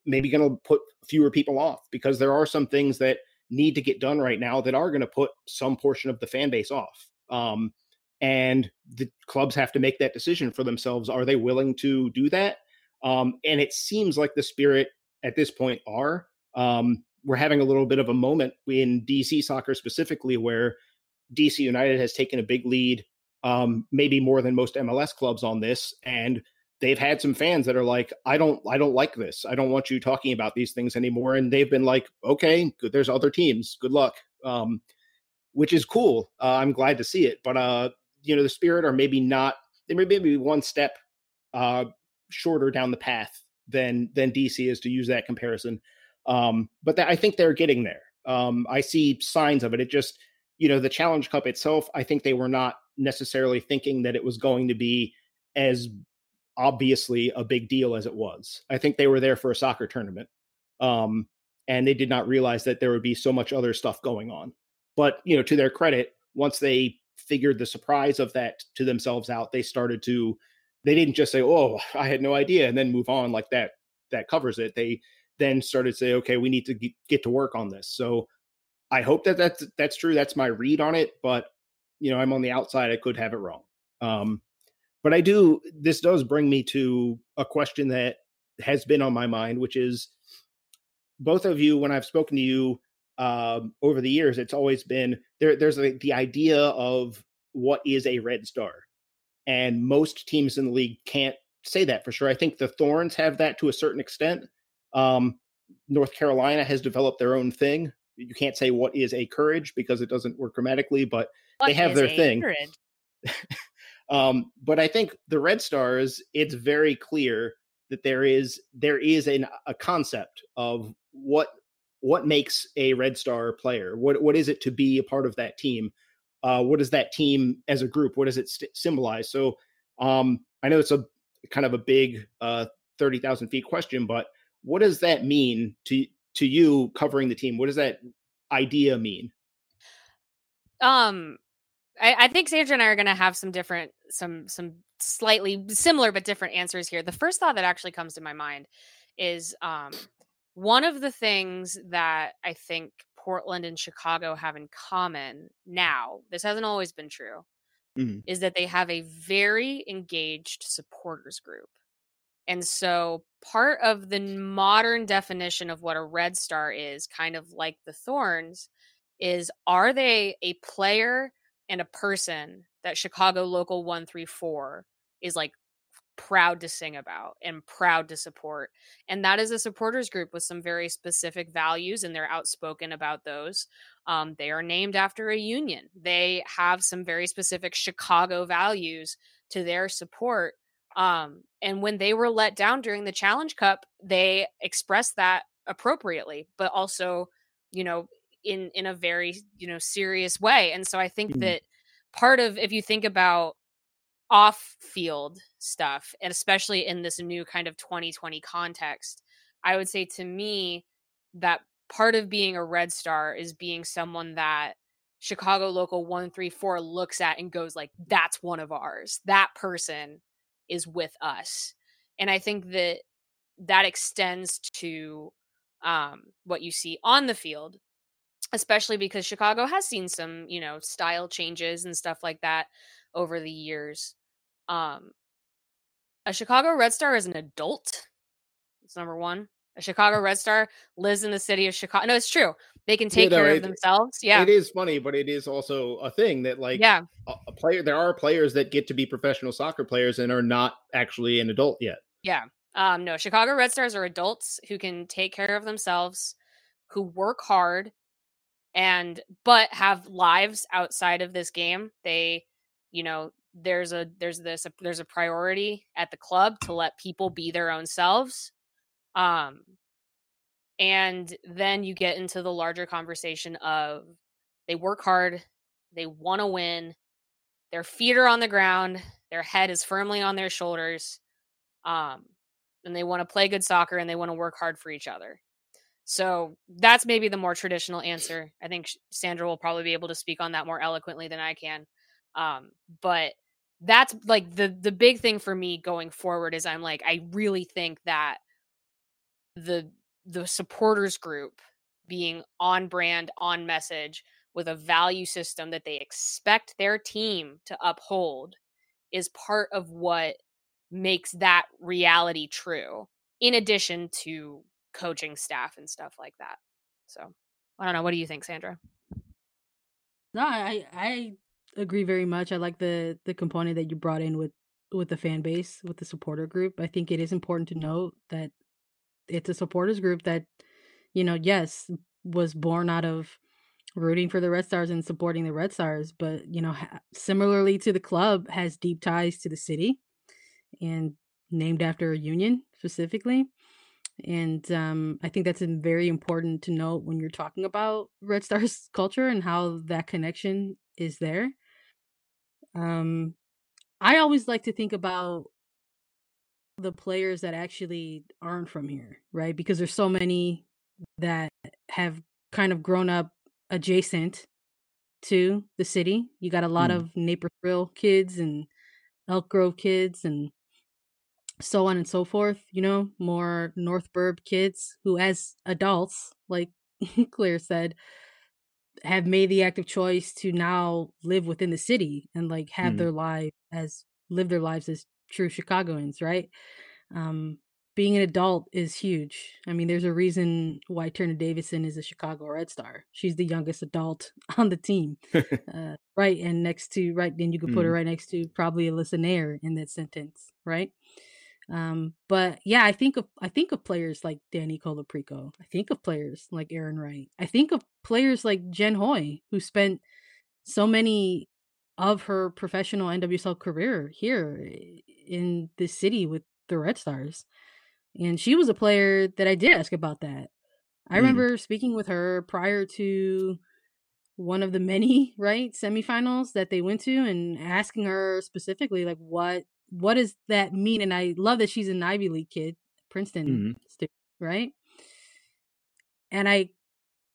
A: maybe going to put fewer people off because there are some things that need to get done right now that are going to put some portion of the fan base off. Um, and the clubs have to make that decision for themselves. Are they willing to do that? Um, and it seems like the spirit at this point are. Um, we're having a little bit of a moment in DC soccer specifically where DC United has taken a big lead, um, maybe more than most MLS clubs on this. And they've had some fans that are like, I don't, I don't like this. I don't want you talking about these things anymore. And they've been like, okay, good. There's other teams. Good luck. Um, which is cool. Uh, I'm glad to see it. But uh, you know, the Spirit are maybe not. They may maybe one step uh, shorter down the path than than DC is to use that comparison. Um, but th- I think they're getting there. Um, I see signs of it. It just, you know, the Challenge Cup itself. I think they were not necessarily thinking that it was going to be as obviously a big deal as it was. I think they were there for a soccer tournament. Um, and they did not realize that there would be so much other stuff going on. But, you know, to their credit, once they figured the surprise of that to themselves out, they started to they didn't just say, "Oh, I had no idea," and then move on like that. That covers it. They then started to say, "Okay, we need to get to work on this." So I hope that that's that's true. That's my read on it. But you know, I'm on the outside. I could have it wrong. Um, but I do, this does bring me to a question that has been on my mind, which is both of you, when I've spoken to you um, over the years, it's always been there, there's a, the idea of what is a red star. And most teams in the league can't say that for sure. I think the Thorns have that to a certain extent. Um, North Carolina has developed their own thing. You can't say what is a courage because it doesn't work grammatically, but what they have their thing. Um, but I think the Red Stars, it's very clear that there is there is an, a concept of what what makes a Red Star player. What what is it to be a part of that team? Uh, what is that team as a group? What does it st- symbolize? So um, I know it's a kind of a big uh, thirty thousand feet question, but what does that mean to to you covering the team? What does that idea mean?
C: Um, I, I think Sandra and I are going to have some different, some some slightly similar but different answers here. The first thought that actually comes to my mind is um, one of the things that I think Portland and Chicago have in common now. This hasn't always been true. Mm-hmm. Is that they have a very engaged supporters group. And so part of the modern definition of what a red star is, kind of like the thorns, is are they a player and a person that Chicago Local 134 is like proud to sing about and proud to support. And that is a supporters group with some very specific values, and they're outspoken about those. Um, they are named after a union. They have some very specific Chicago values to their support. Um, and when they were let down during the Challenge Cup, they expressed that appropriately, but also, you know, in in a very you know serious way and so i think mm-hmm. that part of if you think about off field stuff and especially in this new kind of 2020 context i would say to me that part of being a Red Star is being someone that Chicago Local 134 looks at and goes like that's one of ours. That person is with us. And I think that that extends to um, what you see on the field, especially because Chicago has seen some, you know, style changes and stuff like that over the years. Um, a Chicago Red Star is an adult. It's number one. A Chicago Red Star lives in the city of Chicago. No, it's true. They can take
A: You know,
C: care
A: it-
C: of themselves. Yeah.
A: It is funny, but it is also a thing that like
C: yeah.
A: a, a player there are players that get to be professional soccer players and are not actually an adult yet.
C: Yeah. Um, no, Chicago Red Stars are adults who can take care of themselves, who work hard and but have lives outside of this game. They, you know, there's a there's this there's a priority at the club to let people be their own selves. Um and then you get into the larger conversation of they work hard, they want to win, their feet are on the ground, their head is firmly on their shoulders. Um and they want to play good soccer and they want to work hard for each other. So that's maybe the more traditional answer. I think Sandra will probably be able to speak on that more eloquently than I can. Um, but that's like the the big thing for me going forward is I'm like I really think that the the supporters group being on brand, on message with a value system that they expect their team to uphold is part of what makes that reality true in addition to coaching staff and stuff like that so i don't know what do you think sandra
D: No, I I agree very much. I like the the component that you brought in with with the fan base, with the supporter group. I think it is important to note that it's a supporters group that, you know, yes, was born out of rooting for the Red Stars and supporting the Red Stars, but you know, ha- similarly to the club, has deep ties to the city and named after a union specifically. And um, I think that's very important to note when you're talking about Red Stars culture and how that connection is there. Um, I always like to think about the players that actually aren't from here, right? Because there's so many that have kind of grown up adjacent to the city. You got a lot
A: Mm.
D: of Naperville kids and Elk Grove kids and so on and so forth, you know, more North Burb kids who as adults, like Claire said, have made the active choice to now live within the city and like have
A: Mhm.
D: their life as live their lives as true Chicagoans, right? Um being an adult is huge. I mean, there's a reason why Tierna Davidson is a Chicago Red Star. She's the youngest adult on the team. uh, right, and next to right, then you could put her
A: Mhm.
D: right next to probably Alyssa Naeher in that sentence, right? Um, but yeah, I think of I think of players like Dani Colaprico. I think of players like Arin Wright. I think of players like Jen Hoy, who spent so many of her professional NWSL career here in this city with the Red Stars. And she was a player that I did ask about that. I
A: Mm.
D: remember speaking with her prior to one of the many right semifinals that they went to and asking her specifically like what what does that mean and i love that she's an ivy league kid princeton
A: Mhm.
D: student right and i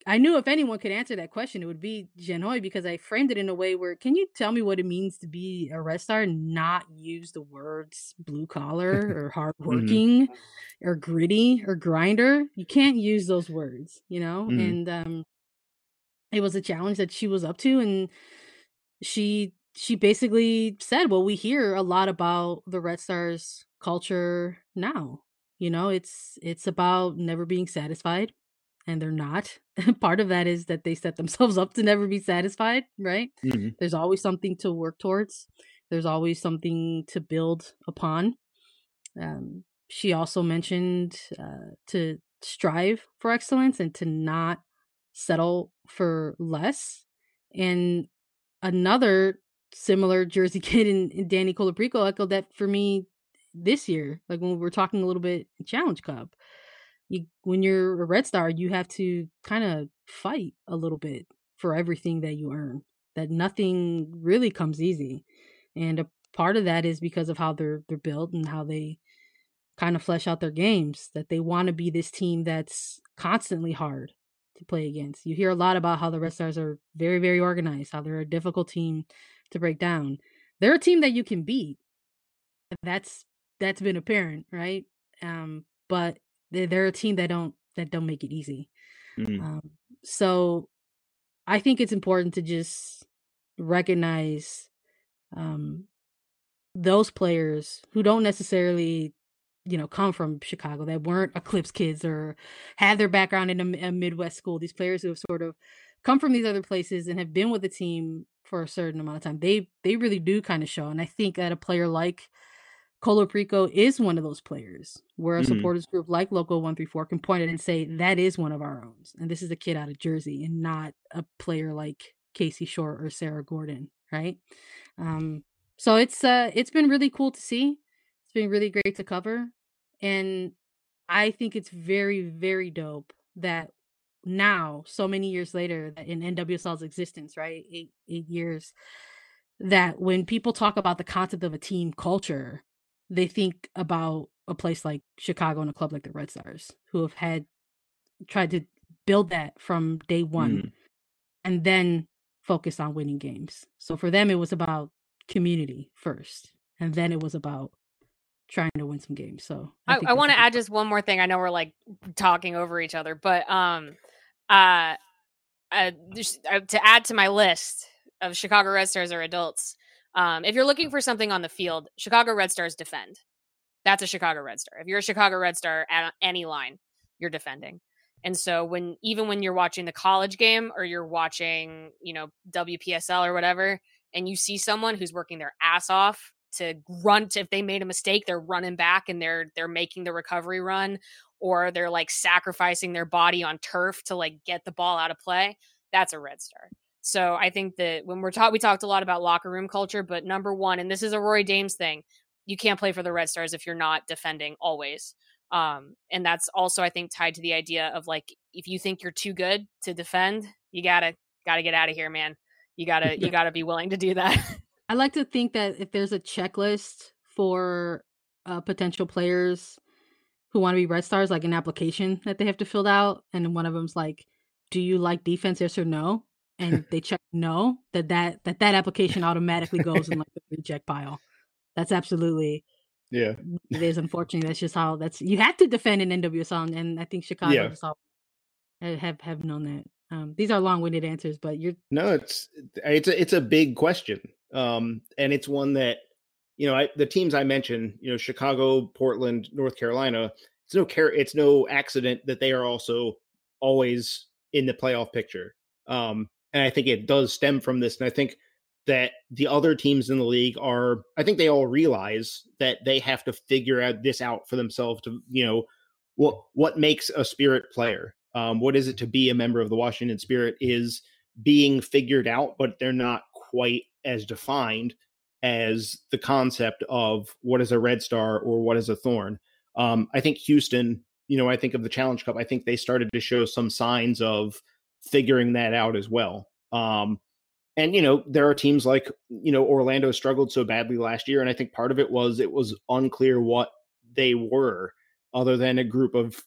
D: i knew if anyone could answer that question it would be Jen Hoy because i framed it in a way where can you tell me what it means to be a red star not use the words blue collar or hardworking or gritty or grinder? You can't use those words you know?
A: Mhm.
D: and um it was a challenge that she was up to and she she basically said well we hear a lot about the red stars culture now. You know it's it's about never being satisfied and they're not part of that is that they set themselves up to never be satisfied right
A: Mhm.
D: there's always something to work towards there's always something to build upon um, she also mentioned uh, to strive for excellence and to not settle for less. And another similar Jersey kid in, in Dani Colaprico echoed that for me this year. Like when we were talking a little bit Challenge Cup, you when you're a Red Star, you have to kind of fight a little bit for everything that you earn. That nothing really comes easy, and a part of that is because of how they're they're built and how they kind of flesh out their games. That they want to be this team that's constantly hard to play against. You hear a lot about how the Red Stars are very, very organized, how they're a difficult team to break down. They're a team that you can beat. That's that's been apparent, right? Um, but they're, they're a team that don't that don't make it easy. Mm-hmm. Um, so I think it's important to just recognize um, those players who don't necessarily you know come from chicago that weren't eclipse kids or had their background in a, a, midwest school these players who have sort of come from these other places and have been with the team for a certain amount of time they they really do kind of show and i think that a player like Colaprico is one of those players where a mm. supporters group like Local 134 can point it and say, that is one of our own. And this is a kid out of Jersey and not a player like Casey Short or Sarah Gorden, right? Um, so it's uh it's been really cool to see. It's been really great to cover. And I think it's very, very dope that now, so many years later, that in NWSL's existence, right? Eight eight years, that when people talk about the concept of a team culture, they think about a place like Chicago and a club like the Red Stars, who have had tried to build that from day one mm. and then focus on winning games. So for them, it was about community first, and then it was about trying to win some games. So
C: I, I, I want to add just one more thing. I know we're like talking over each other, but um, uh, uh, uh to add to my list of Chicago Red Stars or adults, um, if you're looking for something on the field, Chicago Red Stars defend. That's a Chicago Red Star. If you're a Chicago Red Star at any line, you're defending. And so when even when you're watching the college game or you're watching, you know, WPSL or whatever, and you see someone who's working their ass off to grunt if they made a mistake, they're running back and they're they're making the recovery run or they're like sacrificing their body on turf to like get the ball out of play. That's a red star. So I think that when we're taught, we talked a lot about locker room culture, but number one, and this is a Rory Dames thing, you can't play for the Red Stars if you're not defending always. Um, and that's also, I think, tied to the idea of like, if you think you're too good to defend, you gotta, gotta get out of here, man. You gotta, you gotta be willing to do that.
D: I like to think that if there's a checklist for uh, potential players who want to be Red Stars, like an application that they have to fill out, and one of them's like, "Do you like defense? Yes or no?" And they check no, that that that that application automatically goes in like the reject pile. That's absolutely
A: yeah.
D: It is unfortunate. That's just how that's you have to defend an NWSL, and I think Chicago yeah. all, have have known that. Um, these are long winded answers, but you're
A: no, it's it's a it's a big question, um, and it's one that you know I, the teams I mentioned, you know, Chicago, Portland, North Carolina. It's no care. It's no accident that they are also always in the playoff picture. Um, and I think it does stem from this. And I think that the other teams in the league are, I think they all realize that they have to figure out this out for themselves to, you know, what what makes a spirit player. Um, what is it to be a member of the Washington Spirit is being figured out, but they're not quite as defined as the concept of what is a red star or what is a thorn. Um, I think Houston, you know, I think of the Challenge Cup, I think they started to show some signs of figuring that out as well. Um, and you know there are teams like you know Orlando struggled so badly last year, and I think part of it was it was unclear what they were, other than a group of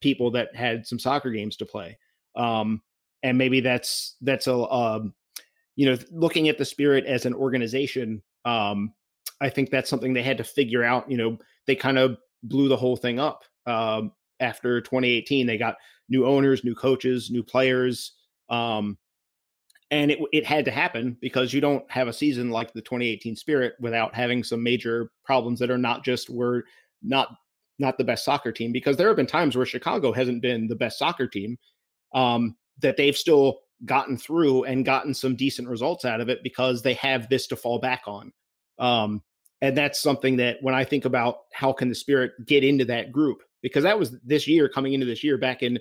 A: people that had some soccer games to play. Um, and maybe that's that's a um, you know looking at the Spirit as an organization. Um, I think that's something they had to figure out. You know, they kind of blew the whole thing up um, after 2018. They got new owners, new coaches, new players. Um, and it, it had to happen because you don't have a season like the 2018 Spirit without having some major problems that are not just we're not not the best soccer team because there have been times where Chicago hasn't been the best soccer team um, that they've still gotten through and gotten some decent results out of it because they have this to fall back on. Um, and that's something that when I think about how can the Spirit get into that group because that was this year coming into this year back in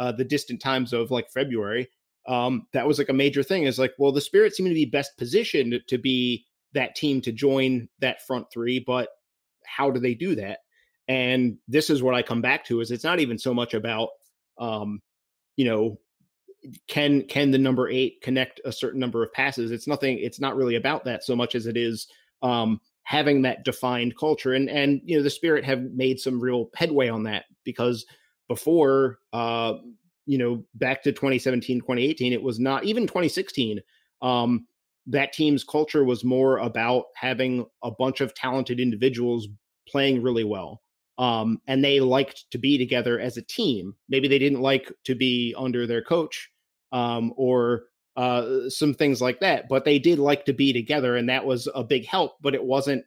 A: uh, the distant times of like February, um, that was like a major thing. Is like, well, the Spirit seemed to be best positioned to be that team to join that front three, but how do they do that? And this is what I come back to: is it's not even so much about, um, you know, can can the number eight connect a certain number of passes? It's nothing. It's not really about that so much as it is um, having that defined culture. And and you know, the Spirit have made some real headway on that because before uh, you know, back to 2017, 2018, it was not even 2016. Um, that team's culture was more about having a bunch of talented individuals playing really well. Um, and they liked to be together as a team. Maybe they didn't like to be under their coach um, or uh, some things like that, but they did like to be together, and that was a big help. But it wasn't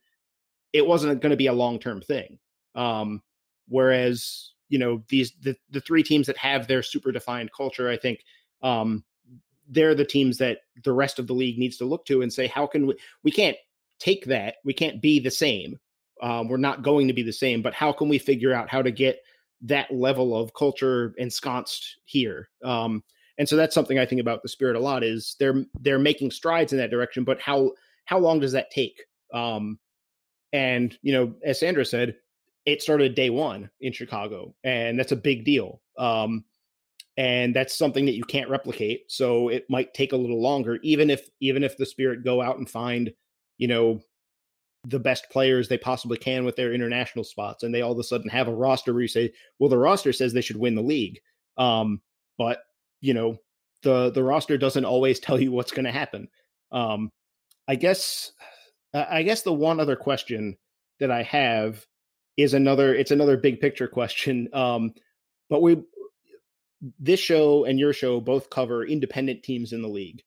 A: it wasn't going to be a long term thing. Um, whereas you know these the the three teams that have their super defined culture, I think um, they're the teams that the rest of the league needs to look to and say, how can we? We can't take that. We can't be the same. Um, we're not going to be the same. But how can we figure out how to get that level of culture ensconced here? Um, and so that's something I think about the spirit a lot is they're they're making strides in that direction, but how how long does that take? Um, and you know, as Sandra said, it started day one in Chicago, and that's a big deal. Um, and that's something that you can't replicate. So it might take a little longer, even if even if the Spirit go out and find, you know, the best players they possibly can with their international spots, and they all of a sudden have a roster where you say, well, the roster says they should win the league, um, but you know, the the roster doesn't always tell you what's going to happen. Um, I guess I guess the one other question that I have is another it's another big picture question. Um, but we this show and your show both cover independent teams in the league.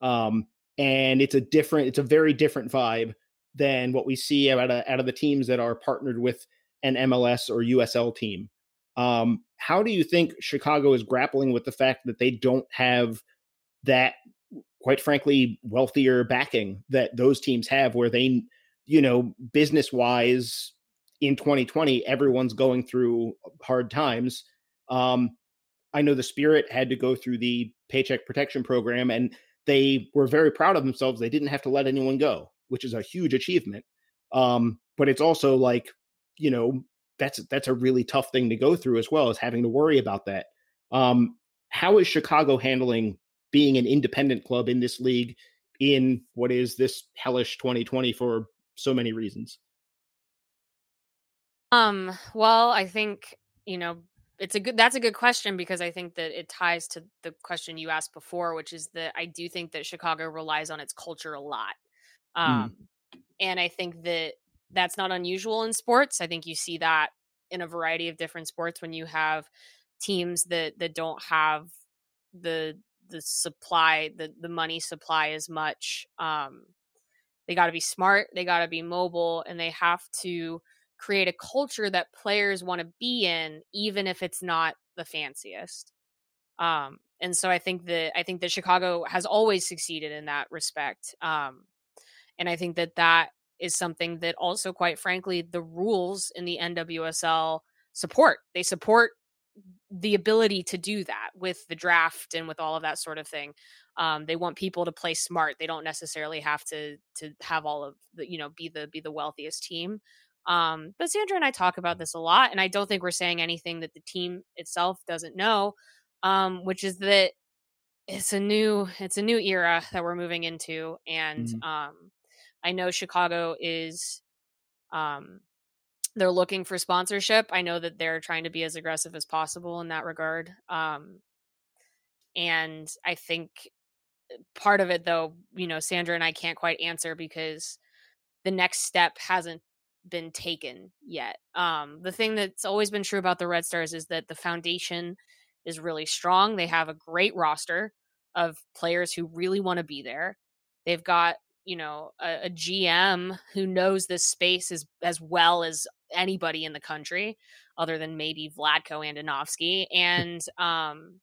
A: Um, and it's a different it's a very different vibe than what we see out of out of the teams that are partnered with an MLS or USL team. Um, how do you think Chicago is grappling with the fact that they don't have that quite frankly, wealthier backing that those teams have, where they, you know, business wise in 2020, everyone's going through hard times. Um, I know the Spirit had to go through the Paycheck Protection Program, and they were very proud of themselves. They didn't have to let anyone go, which is a huge achievement. Um, but it's also like, you know, that's that's a really tough thing to go through as well as having to worry about that. Um, how is Chicago handling being an independent club in this league in what is this hellish 2020 for so many reasons?
C: Um, well, I think, you know, it's a good that's a good question because I think that it ties to the question you asked before, which is that I do think that Chicago relies on its culture a lot. Hmm. Um mm. and I think that that's not unusual in sports. I think you see that in a variety of different sports when you have teams that that don't have the the supply the the money supply as much um they got to be smart they got to be mobile and they have to create a culture that players want to be in even if it's not the fanciest um and so i think that i think that chicago has always succeeded in that respect um and i think that that is something that also quite frankly the rules in the nwsl support they support the ability to do that with the draft and with all of that sort of thing. Um, they want people to play smart. They don't necessarily have to to have all of the you know be the be the wealthiest team. Um, but Sandra and I talk about this a lot, and I don't think we're saying anything that the team itself doesn't know, um, which is that it's a new it's a new era that we're moving into, and mm-hmm. um, I know Chicago is um, they're looking for sponsorship. I know that they're trying to be as aggressive as possible in that regard. Um, and I think uh, part of it, though, you know, Sandra and I can't quite answer because the next step hasn't been taken yet. Um, the thing that's always been true about the Red Stars is that the foundation is really strong. They have a great roster of players who really want to be there. They've got you know a, a, GM who knows this space as as well as anybody in the country, other than maybe Vlatko Andonovski, and um,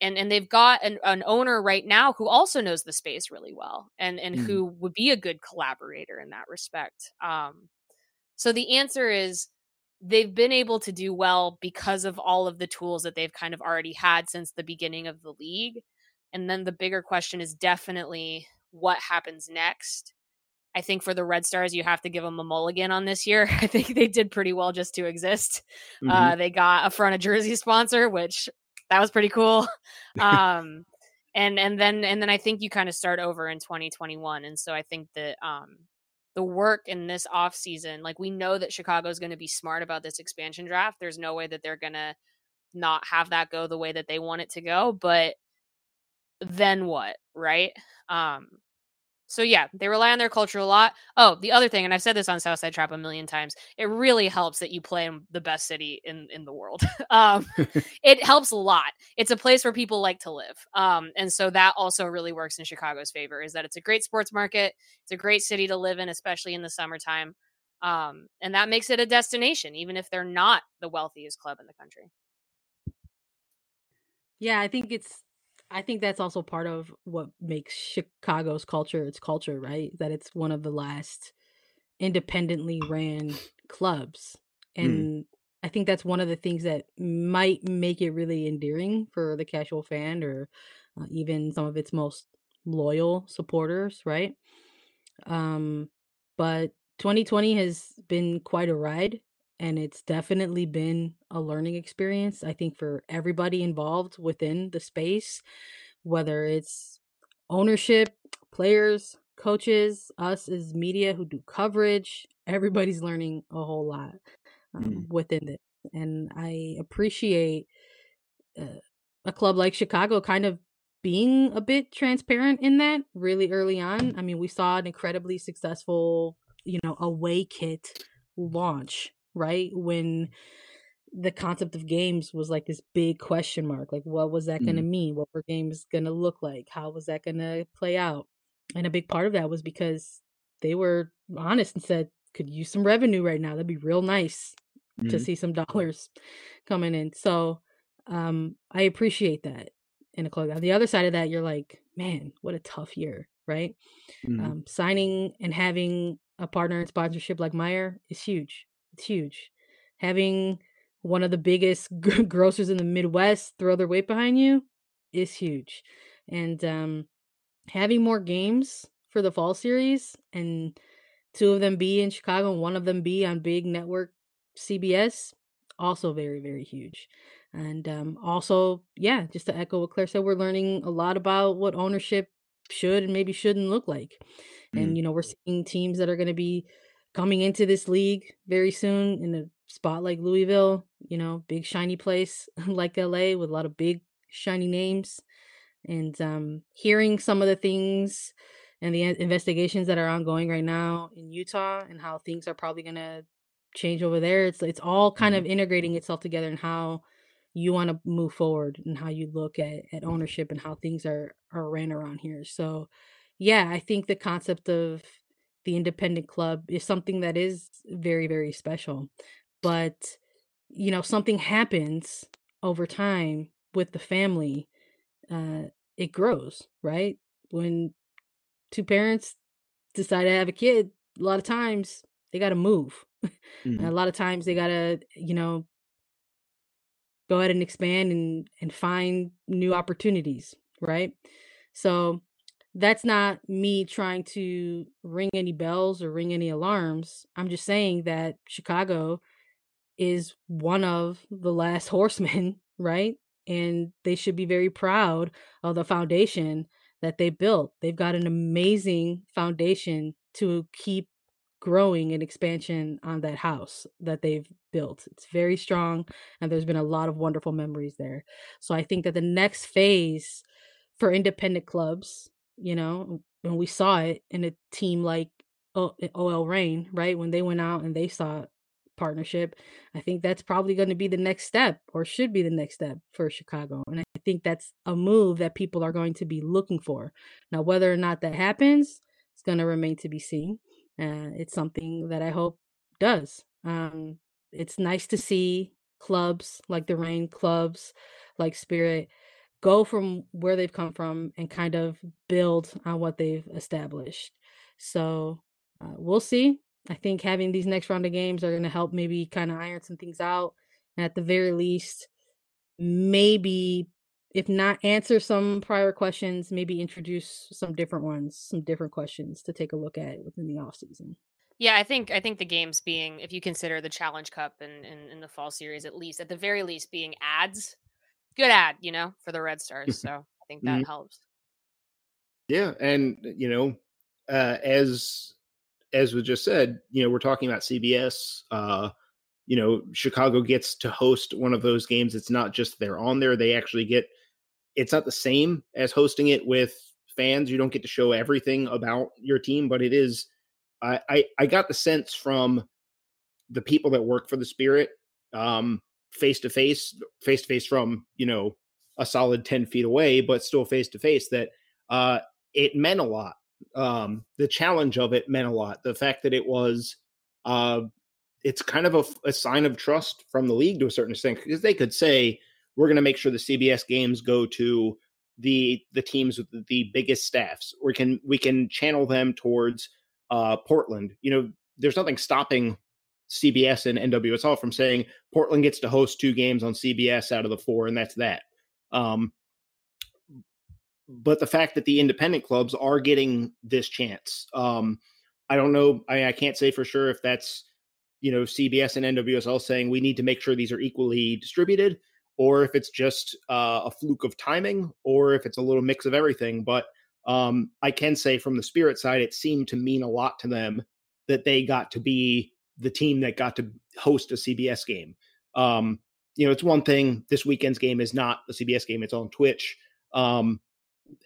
C: and and they've got an, an owner right now who also knows the space really well, and and mm. who would be a good collaborator in that respect. Um, so the answer is they've been able to do well because of all of the tools that they've kind of already had since the beginning of the league. And then the bigger question is definitely what happens next. I think for the Red Stars, you have to give them a mulligan on this year. I think they did pretty well just to exist. Mm-hmm. Uh, they got a front of jersey sponsor, which that was pretty cool. Um, and and then and then I think you kind of start over in 2021. And so I think that um, the work in this off season, like we know that Chicago is going to be smart about this expansion draft. There's no way that they're going to not have that go the way that they want it to go, but then what, right? Um so yeah, they rely on their culture a lot. Oh, the other thing, and I've said this on Southside Trap a million times, it really helps that you play in the best city in in the world. um, it helps a lot. It's a place where people like to live, um, and so that also really works in Chicago's favor. Is that it's a great sports market, it's a great city to live in, especially in the summertime, um, and that makes it a destination, even if they're not the wealthiest club in the country.
D: Yeah, I think it's I think that's also part of what makes Chicago's culture its culture, right? That it's one of the last independently ran clubs.
A: Mm.
D: And I think that's one of the things that might make it really endearing for the casual fan or uh, even some of its most loyal supporters, right? Um, but 2020 has been quite a ride and it's definitely been a learning experience i think for everybody involved within the space whether it's ownership players coaches us as media who do coverage everybody's learning a whole lot um,
A: Mm.
D: within it and i appreciate uh, a club like chicago kind of being a bit transparent in that really early on i mean we saw an incredibly successful you know away kit launch right? When the concept of games was like this big question mark like what was that going to mean? What were games going to look like? How was that going to play out? And a big part of that was because they were honest and said could use some revenue right now. That'd be real nice to
A: Mhm.
D: see some dollars coming in. So um i appreciate that in a club on the other side of that you're like man what a tough year right?
A: Mhm.
D: um, signing and having a partner in sponsorship like Meijer is huge. It's huge. Having one of the biggest gr- grocers in the Midwest throw their weight behind you is huge. And um, having more games for the fall series and two of them be in Chicago and one of them be on big network CBS, also very, very huge. And um, also, yeah, just to echo what Claire said, we're learning a lot about what ownership should and maybe shouldn't look like. And,
A: Mm.
D: you know, we're seeing teams that are going to be coming into this league very soon in a spot like Louisville, you know, big shiny place like LA with a lot of big shiny names. And um, hearing some of the things and the investigations that are ongoing right now in Utah and how things are probably going to change over there, it's it's all kind of integrating itself together and how you want to move forward and how you look at, at ownership and how things are are ran around here. So yeah, I think the concept of the independent club is something that is very, very special. But, you know, something happens over time with the family, uh, it grows, right? When two parents decide to have a kid, a lot of times they got to move. And a lot of times they got to, you know, go ahead and expand and and find new opportunities, right? So that's not me trying to ring any bells or ring any alarms. I'm just saying that Chicago is one of the last horsemen, right? And they should be very proud of the foundation that they built. They've got an amazing foundation to keep growing and expansion on that house that they've built. It's very strong and there's been a lot of wonderful memories there. So I think that the next phase for independent clubs, you know, when we saw it in a team like OL Reign, right? When they went out and they saw partnership, I think that's probably going to be the next step or should be the next step for Chicago. And I think that's a move that people are going to be looking for. Now, whether or not that happens, it's going to remain to be seen. Uh, it's something that I hope does. Um, it's nice to see clubs like the Reign clubs, like Spirit, go from where they've come from and kind of build on what they've established. So uh, we'll see. I think having these next round of games are going to help maybe kind of iron some things out. And at the very least, maybe if not answer some prior questions, maybe introduce some different ones, some different questions to take a look at within the off season.
C: Yeah, I think I think the games being, if you consider the Challenge Cup and in, the fall series, at least at the very least, being ads, good ad, you know, for the Red Stars. So I think that
A: Mhm.
C: helps.
A: Yeah, and you know, uh, as as was just said, you know, we're talking about CBS. Uh, you know, Chicago gets to host one of those games. It's not just they're on there; they actually get. It's not the same as hosting it with fans. You don't get to show everything about your team, but it is. I I, I got the sense from the people that work for the Spirit, um, face to face, face to face from you know a solid ten feet away, but still face to face, that uh, it meant a lot. Um, the challenge of it meant a lot. The fact that it was uh, it's kind of a, a sign of trust from the league to a certain extent because they could say we're going to make sure the CBS games go to the the teams with the biggest staffs. We can we can channel them towards uh, Portland. You know, there's nothing stopping CBS and NWSL from saying Portland gets to host two games on CBS out of the four, and that's that. Um, but the fact that the independent clubs are getting this chance, um, I don't know. I, I can't say for sure if that's you know CBS and NWSL saying we need to make sure these are equally distributed, or if it's just uh, a fluke of timing, or if it's a little mix of everything. But um, I can say from the Spirit side, it seemed to mean a lot to them that they got to be the team that got to host a CBS game. Um, you know, it's one thing. This weekend's game is not a CBS game; it's on Twitch, um,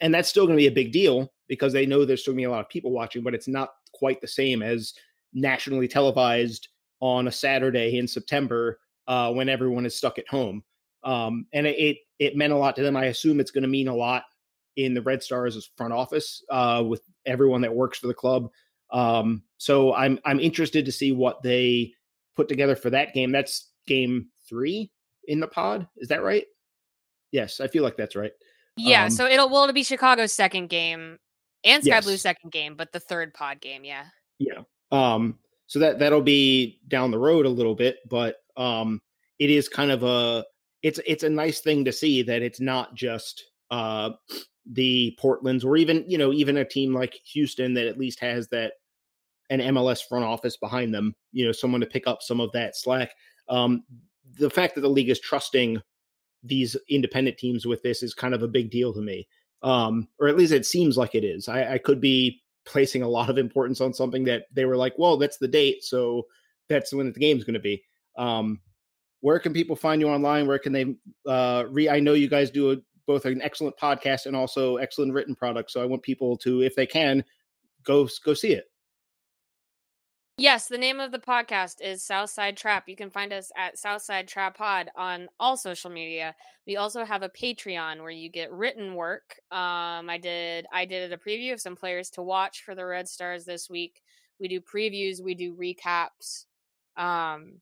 A: and that's still going to be a big deal because they know there's still going to be a lot of people watching. But it's not quite the same as nationally televised on a Saturday in September uh, when everyone is stuck at home. Um, and it, it, it meant a lot to them. I assume it's going to mean a lot in the Red Stars front office uh, with everyone that works for the club. Um, so I'm I'm interested to see what they put together for that game. That's game three in the pod. Is that right? Yes, I feel like that's right.
C: Yeah. Um, so it'll well it'll be Chicago's second game and Sky yes. Blue's second game, but the third pod game. Yeah.
A: Yeah. Um, so that that'll be down the road a little bit, but um, it is kind of a it's it's a nice thing to see that it's not just uh, the Portlands or even you know even a team like Houston that at least has that an MLS front office behind them, you know, someone to pick up some of that slack. Um, the fact that the league is trusting these independent teams with this is kind of a big deal to me, um, or at least it seems like it is. I, I could be placing a lot of importance on something that they were like, well, that's the date, so that's when the game's going to be. Um, where can people find you online? Where can they uh, re? I know you guys do a, both an excellent podcast and also excellent written product, so I want people to, if they can, go go see it.
C: Yes, the name of the podcast is Southside Trap. You can find us at Southside Trap Pod on all social media. We also have a Patreon where you get written work. Um, I did I did a preview of some players to watch for the Red Stars this week. We do previews, we do recaps. Um,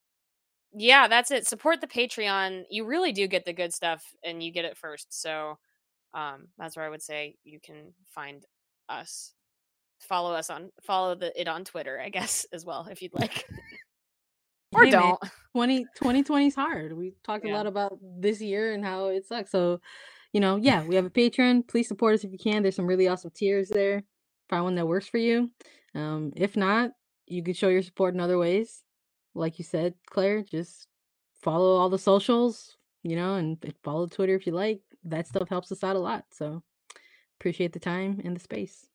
C: yeah, that's it. Support the Patreon. You really do get the good stuff, and you get it first. So um, that's where I would say you can find us follow us on follow the it on Twitter, I guess, as well, if you'd like. or hey, don't.
D: Man, 20, 2020 is hard. We talked yeah. a lot about this year and how it sucks. So, you know, yeah, we have a Patreon. Please support us if you can. There's some really awesome tiers there. Find one that works for you. Um, if not, you could show your support in other ways. Like you said, Claire, just follow all the socials, you know, and follow Twitter if you like. That stuff helps us out a lot. So appreciate the time and the space.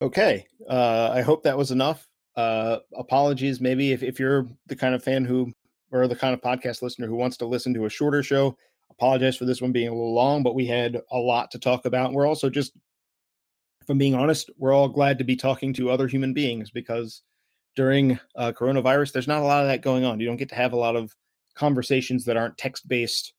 A: Okay. Uh, I hope that was enough. Uh, apologies, maybe if, if you're the kind of fan who, or the kind of podcast listener who wants to listen to a shorter show, apologize for this one being a little long, but we had a lot to talk about. We're also just, if I'm being honest, we're all glad to be talking to other human beings because during uh, coronavirus, there's not a lot of that going on. You don't get to have a lot of conversations that aren't text based.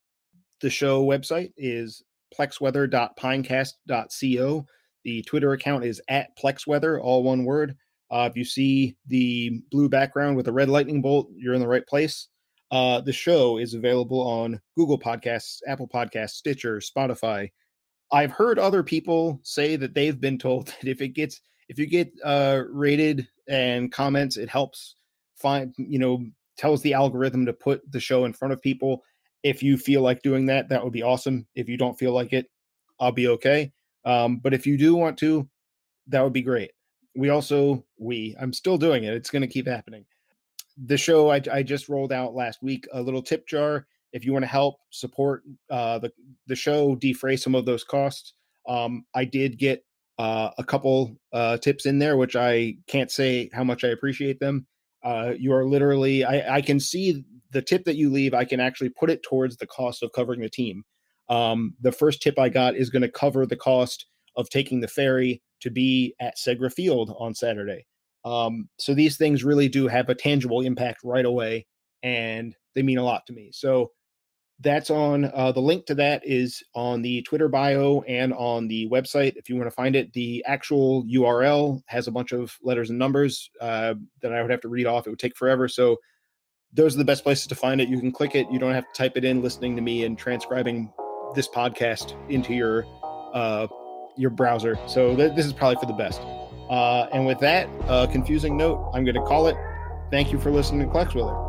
A: The show website is plexweather.pinecast.co. The Twitter account is at PlexWeather, all one word. Uh, if you see the blue background with a red lightning bolt, you're in the right place. Uh, the show is available on Google Podcasts, Apple Podcasts, Stitcher, Spotify. I've heard other people say that they've been told that if it gets if you get uh, rated and comments, it helps find you know tells the algorithm to put the show in front of people. If you feel like doing that, that would be awesome. If you don't feel like it, I'll be okay. Um, but if you do want to, that would be great. We also, we, I'm still doing it. It's going to keep happening. The show I, I, just rolled out last week, a little tip jar. If you want to help support uh, the, the show, defray some of those costs. Um, I did get uh, a couple uh, tips in there, which I can't say how much I appreciate them. Uh, you are literally, I, I can see the tip that you leave, I can actually put it towards the cost of covering the team. Um, the first tip I got is going to cover the cost of taking the ferry to be at Segra Field on Saturday. Um, so these things really do have a tangible impact right away, and they mean a lot to me. So that's on uh, the link to that is on the Twitter bio and on the website. If you want to find it, the actual URL has a bunch of letters and numbers uh, that I would have to read off. It would take forever. So those are the best places to find it. You can click it. You don't have to type it in, listening to me and transcribing this podcast into your uh, your browser. So th- this is probably for the best. Uh, and with that uh, confusing note, I'm going to call it. Thank you for listening to PlexWeather.